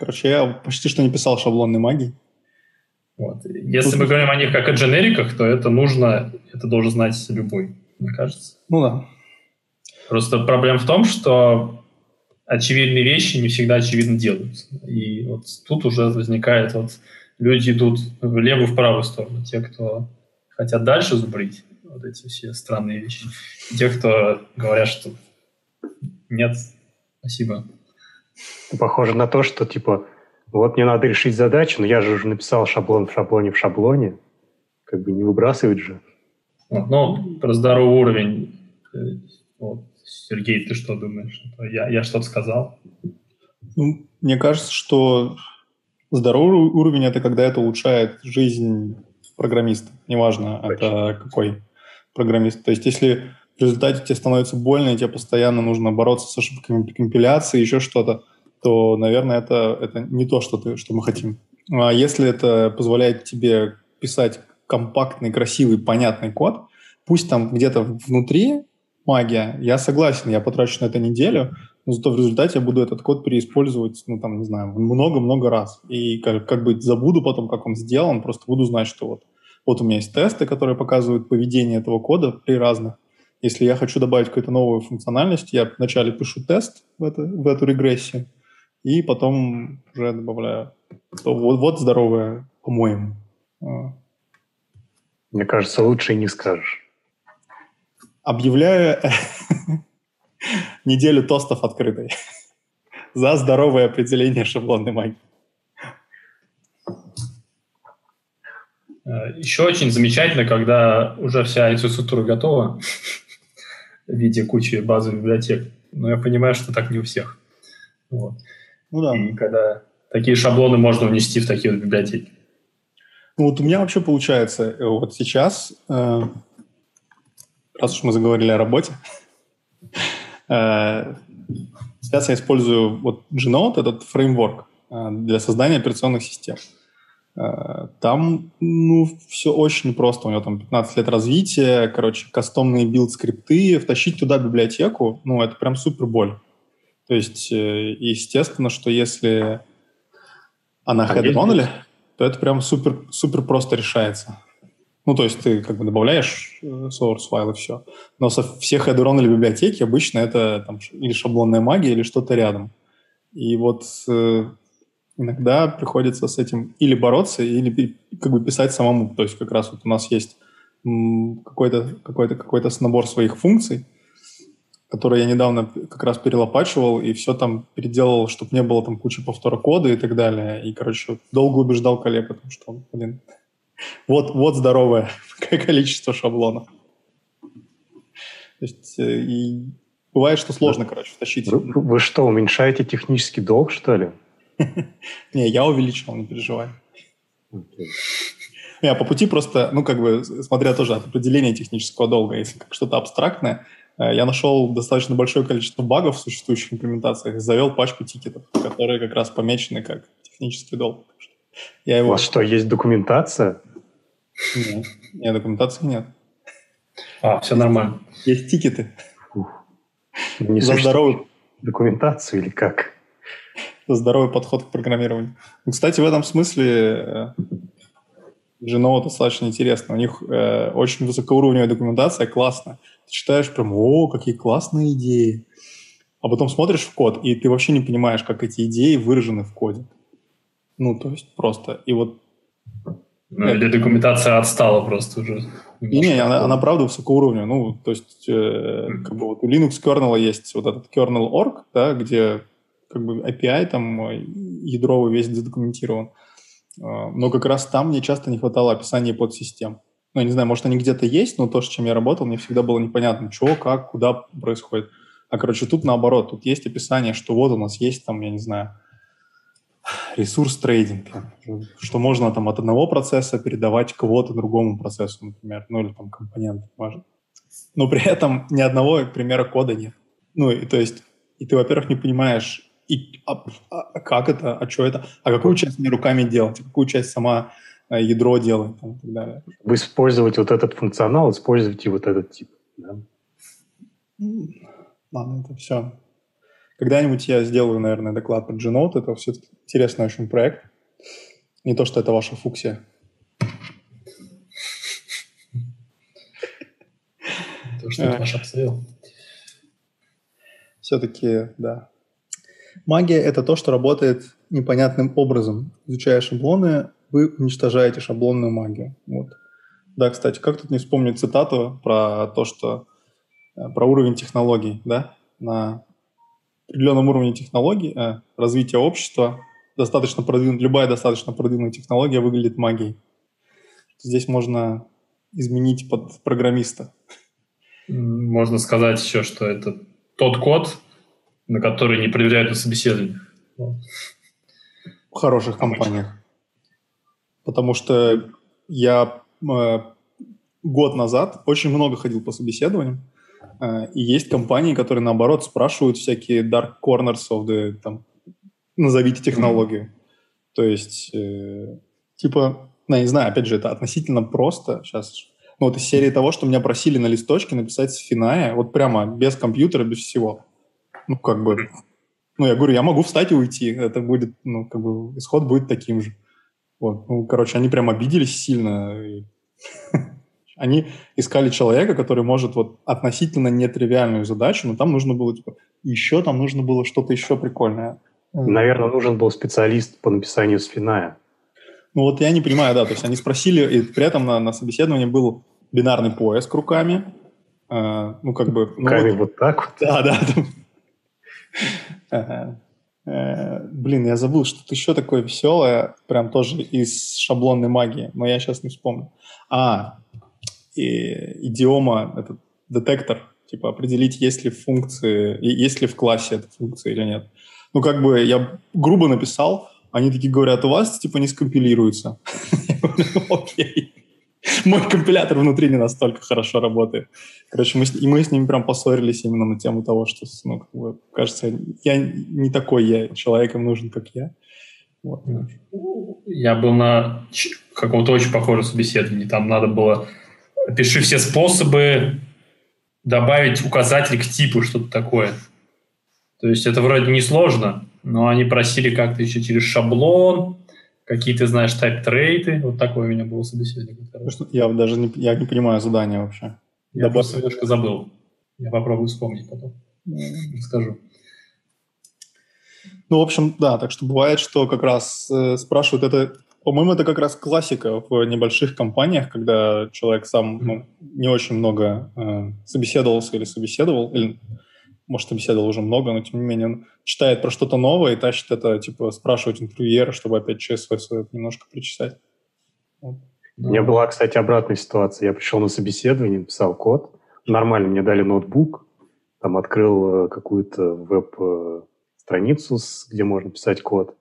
Короче, я почти что не писал шаблонной магии. Вот. Если мы говорим о них как о дженериках, то это нужно, это должен знать любой, мне кажется. Ну да. Просто проблема в том, что очевидные вещи не всегда очевидно делаются. И вот тут уже возникает, вот люди идут в левую, в правую сторону. Те, кто хотят дальше зубрить вот эти все странные вещи. Те, кто говорят, что нет, спасибо. Похоже на то, что типа вот мне надо решить задачу, но я же уже написал шаблон в шаблоне в шаблоне. Как бы не выбрасывать же. Вот, ну, про здоровый уровень. Э, вот, Сергей, ты что думаешь? Я, я что-то сказал? Ну, мне кажется, что здоровый уровень – это когда это улучшает жизнь программиста. Неважно, Точно. это какой программист. То есть если в результате тебе становится больно, и тебе постоянно нужно бороться с ошибками компиляции, еще что-то, то, наверное, это, это не то, что, ты, что мы хотим. А если это позволяет тебе писать компактный, красивый, понятный код, пусть там где-то внутри магия. Я согласен, я потрачу на это неделю, но зато в результате я буду этот код переиспользовать, ну, там, не знаю, много-много раз. И как, как бы забуду потом, как он сделан, просто буду знать, что вот, вот у меня есть тесты, которые показывают поведение этого кода при разных. Если я хочу добавить какую-то новую функциональность, я вначале пишу тест в, это, в эту регрессию, и потом уже добавляю. То вот, вот здоровое, по-моему. А. Мне кажется, лучше и не скажешь объявляю неделю тостов открытой за здоровое определение шаблонной магии. Э, Еще очень замечательно, когда уже вся инфраструктура готова в виде кучи базовых библиотек. Но я понимаю, что так не у всех. Вот. Ну да. И когда такие шаблоны можно внести в такие вот библиотеки. Ну вот у меня вообще получается, э, вот сейчас э, раз уж мы заговорили о работе, э, сейчас я использую вот Genode, этот фреймворк э, для создания операционных систем. Э, там, ну, все очень просто. У него там 15 лет развития, короче, кастомные билд-скрипты. Втащить туда библиотеку, ну, это прям супер боль. То есть, э, естественно, что если она А head то это прям супер, супер просто решается. Ну, то есть ты как бы добавляешь э, source файл и все. Но со все head only библиотеки обычно это там, или шаблонная магия, или что-то рядом. И вот э, иногда приходится с этим или бороться, или как бы писать самому. То есть как раз вот у нас есть какой-то какой-то какой-то набор своих функций, которые я недавно как раз перелопачивал и все там переделал, чтобы не было там кучи повтора кода и так далее. И, короче, долго убеждал коллег о том, что, блин, вот, вот здоровое количество шаблонов. То есть, э, и бывает, что сложно, короче, втащить. Вы, вы что, уменьшаете технический долг, что ли? Не, я увеличил, не переживай. Не, по пути просто, ну, как бы, смотря тоже от определения технического долга, если как что-то абстрактное, э, я нашел достаточно большое количество багов в существующих имплементациях и завел пачку тикетов, которые как раз помечены как технический долг. Я У его... вас что, есть документация? Нет, нет, документации нет. А, все нормально. Есть тикеты Не за здоровый, документацию или как? Здоровый подход к программированию. Ну, Кстати, в этом смысле э, Genoa достаточно интересно. У них э, очень высокоуровневая документация, классно. Ты читаешь прям, о, какие классные идеи. А потом смотришь в код, и ты вообще не понимаешь, как эти идеи выражены в коде. Ну, то есть просто. И вот, Ну, или документация отстала просто уже. и не, она, она правда высокоуровневая. Ну, то есть, э, как бы вот у Linux kernel есть вот этот kernel.org, да, где как бы API там э, ядровый весь задокументирован. А, Но как раз там мне часто не хватало описания подсистем. Ну, я не знаю, может, они где-то есть, но то, с чем я работал, мне всегда было непонятно, что, как, куда происходит. А, короче, тут наоборот, тут есть описание, что вот у нас есть там, я не знаю, ресурс трейдинг, что можно там от одного процесса передавать кого-то другому процессу, например, ну или там компонент, важно. Но при этом ни одного примера кода нет. Ну, и то есть, и ты, во-первых, не понимаешь, и, а, а как это, а что это, а какую часть мне руками делать, а какую часть сама э, ядро делает там, и так далее. Вы использовать вот этот функционал, используйте вот этот тип. да? Ладно, это все. Когда-нибудь я сделаю, наверное, доклад по Genode. Это все-таки интересный очень проект. Не то, что это ваша фуксия. То, что это ваш Abseil. Все-таки, да. Магия — это то, что работает непонятным образом. Изучая шаблоны, вы уничтожаете шаблонную магию. Вот. Да, кстати, как тут не вспомнить цитату про то, что э, про уровень технологий, да? На определенном уровне технологий, э, развития общества, достаточно продвинут, любая достаточно продвинутая технология выглядит магией. Здесь можно изменить под программиста. Можно сказать еще, что это тот код, на который не проверяют на собеседовании. Вот. в хороших компаниях. Потому что я э, год назад очень много ходил по собеседованиям, э, и есть компании, которые, наоборот, спрашивают всякие dark corners of the, там, назовите технологию. То есть, э, типа, ну, я не знаю, опять же, это относительно просто сейчас. Ну, вот из серии того, что меня просили на листочке написать с финая, вот прямо без компьютера, без всего. Ну, как бы, ну, я говорю, я могу встать и уйти. Это будет, ну, как бы, исход будет таким же. Вот. Ну, короче, они прям обиделись сильно. Они искали человека, который может вот относительно нетривиальную задачу, но там нужно было, типа, еще там нужно было что-то еще прикольное. Наверное, нужен был специалист по написанию сфиная. Ну, вот я не понимаю, да, то есть они спросили, и при этом на, на собеседовании был бинарный поиск руками, Э, ну, как бы... ну, Руками вот- вот так вот. Да, да. там. Э, Блин, я забыл, что-то еще такое веселое, прям тоже из шаблонной магии, но я сейчас не вспомню. А, и, идиома, этот детектор, типа определить, есть ли функции, есть ли в классе эта функция или нет. Ну, как бы я грубо написал, они такие говорят, у вас типа не скомпилируется. Я говорю, «Ну, Окей. Мой компилятор внутри не настолько хорошо работает. Короче, мы с, и мы с ними прям поссорились именно на тему того, что, ну, как бы, кажется, я не такой я, человек им нужен, как я. Вот. Я был на каком-то очень похожем собеседовании. Там надо было опиши все способы добавить указатель к типу, что-то такое. То есть это вроде не сложно, но они просили как-то еще через шаблон, какие-то, знаешь, тайп-трейты. Вот такое у меня было собеседование. Я даже не, я не понимаю задания вообще. Я Добав... просто немножко забыл. Я попробую вспомнить потом. Скажу. Ну, в общем, да, так что бывает, что как раз э, спрашивают это, по-моему, это как раз классика в небольших компаниях, когда человек сам ну, не очень много э, собеседовался или собеседовал, или, может, собеседовал уже много, но тем не менее он читает про что-то новое и тащит это, типа, спрашивать интервьюера, чтобы опять свой, свой немножко причесать. Вот. У меня была, кстати, обратная ситуация. Я пришел на собеседование, писал код. Нормально, мне дали ноутбук, там открыл э, какую-то веб э, страницу, где можно писать код,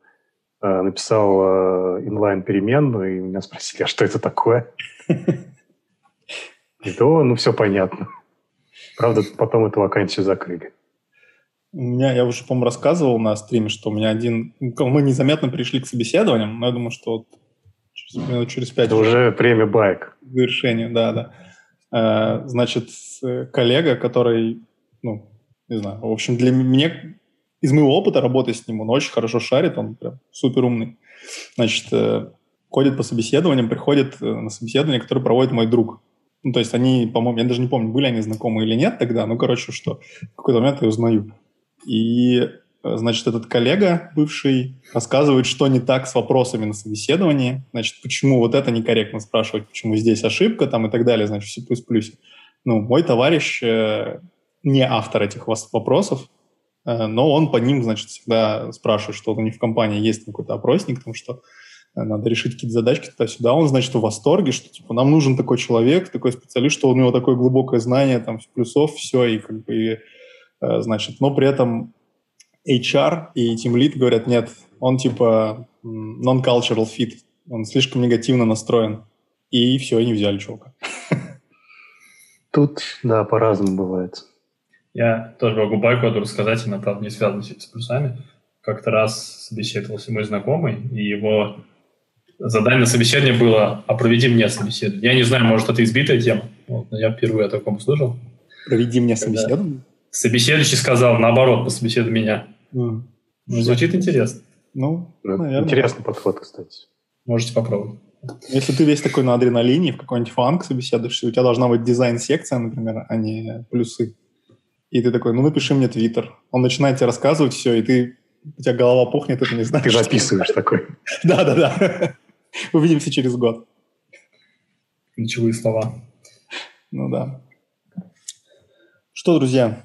э, написал э, инлайн-переменную, и меня спросили, а что это такое? И то, ну, все понятно. Правда, потом эту вакансию закрыли. У меня, я уже, по-моему, рассказывал на стриме, что у меня один... Мы незаметно пришли к собеседованиям, но я думаю, что вот через, минут через пять... Это уже время байк. К завершению, да, да. Э, значит, коллега, который, ну, не знаю, в общем, для меня из моего опыта работы с ним, он очень хорошо шарит, он прям супер умный. Значит, э, ходит по собеседованиям, приходит э, на собеседование, которое проводит мой друг. Ну, то есть они, по-моему, я даже не помню, были они знакомы или нет тогда, ну, короче, что в какой-то момент я узнаю. И, э, значит, этот коллега бывший рассказывает, что не так с вопросами на собеседовании, значит, почему вот это некорректно спрашивать, почему здесь ошибка там и так далее, значит, в C++. Ну, мой товарищ не автор этих вопросов, Э, но он по ним, значит, всегда спрашивает, что у них в компании есть какой-то опросник, потому что э, надо решить какие-то задачки туда-сюда. Он, значит, в восторге, что типа нам нужен такой человек, такой специалист, что у него такое глубокое знание там плюсов, все, и как бы, э, значит, но при этом HR и Team Lead говорят, нет, он типа non-cultural fit, он слишком негативно настроен. И все, и не взяли чувака. Тут, да, по-разному бывает. Я тоже могу байку рассказать, она, правда, не связана с плюсами. Как-то раз собеседовался мой знакомый, и его задание на собеседование было «А проведи мне собеседование». Я не знаю, может, это избитая тема, вот, но я впервые о таком услышал. «Проведи мне собеседование»? Собеседующий сказал, наоборот, пособеседуй меня. Mm. Ну, звучит интересно. Ну, наверное. Интересный подход, кстати. Можете попробовать. Если ты весь такой на адреналине, в какой-нибудь фанк собеседуешься, у тебя должна быть дизайн-секция, например, а не плюсы. И ты такой, ну напиши мне твиттер. Он начинает тебе рассказывать все, и ты, у тебя голова пухнет, и ты не знаешь. Ты записываешь такой. Да-да-да. Увидимся через год. Ключевые слова. Ну да. Что, друзья,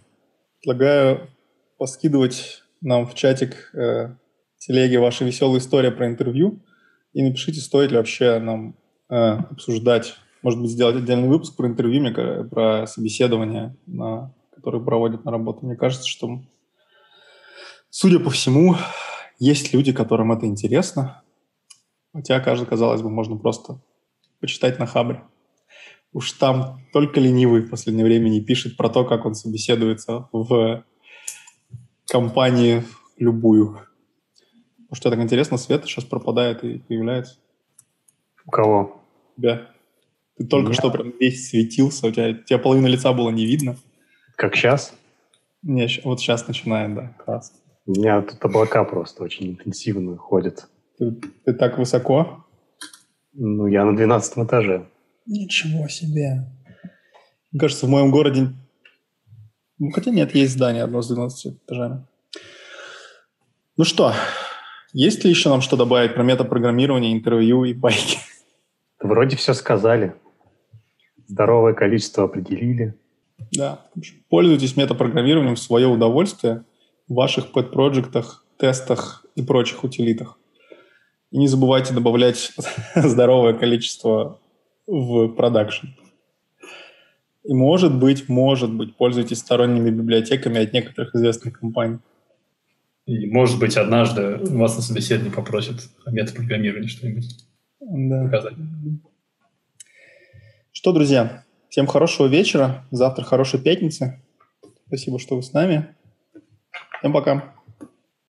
предлагаю поскидывать нам в чатик э, телеги ваши веселые истории про интервью и напишите, стоит ли вообще нам э, обсуждать, может быть, сделать отдельный выпуск про интервью, мне, про собеседование на которые проводят на работу. Мне кажется, что, судя по всему, есть люди, которым это интересно. Хотя, кажется, казалось бы, можно просто почитать на Хабре. Уж там только ленивый в последнее время не пишет про то, как он собеседуется в компании любую. Потому что так интересно, свет сейчас пропадает и появляется. У кого? Да. Ты только Нет. что прям весь светился, у тебя, тебя половина лица было не видно. Как сейчас? Не, вот сейчас начинает, да. Класс. У меня тут облака просто очень интенсивно ходят. Ты, ты так высоко? Ну, я на 12 этаже. Ничего себе. Мне кажется, в моем городе... Ну, хотя нет, есть здание одно с 12 этажами. Ну что, есть ли еще нам что добавить про метапрограммирование, интервью и байки? Вроде все сказали. Здоровое количество определили. Да. Пользуйтесь метапрограммированием в свое удовольствие в ваших пэт-проектах, тестах и прочих утилитах. И не забывайте добавлять здоровое количество в продакшн. И может быть, может быть, пользуйтесь сторонними библиотеками от некоторых известных компаний. И может быть, однажды вас на собеседовании попросят о метапрограммировании что-нибудь да. показать. Что, друзья, Всем хорошего вечера. Завтра хорошей пятницы. Спасибо, что вы с нами. Всем пока.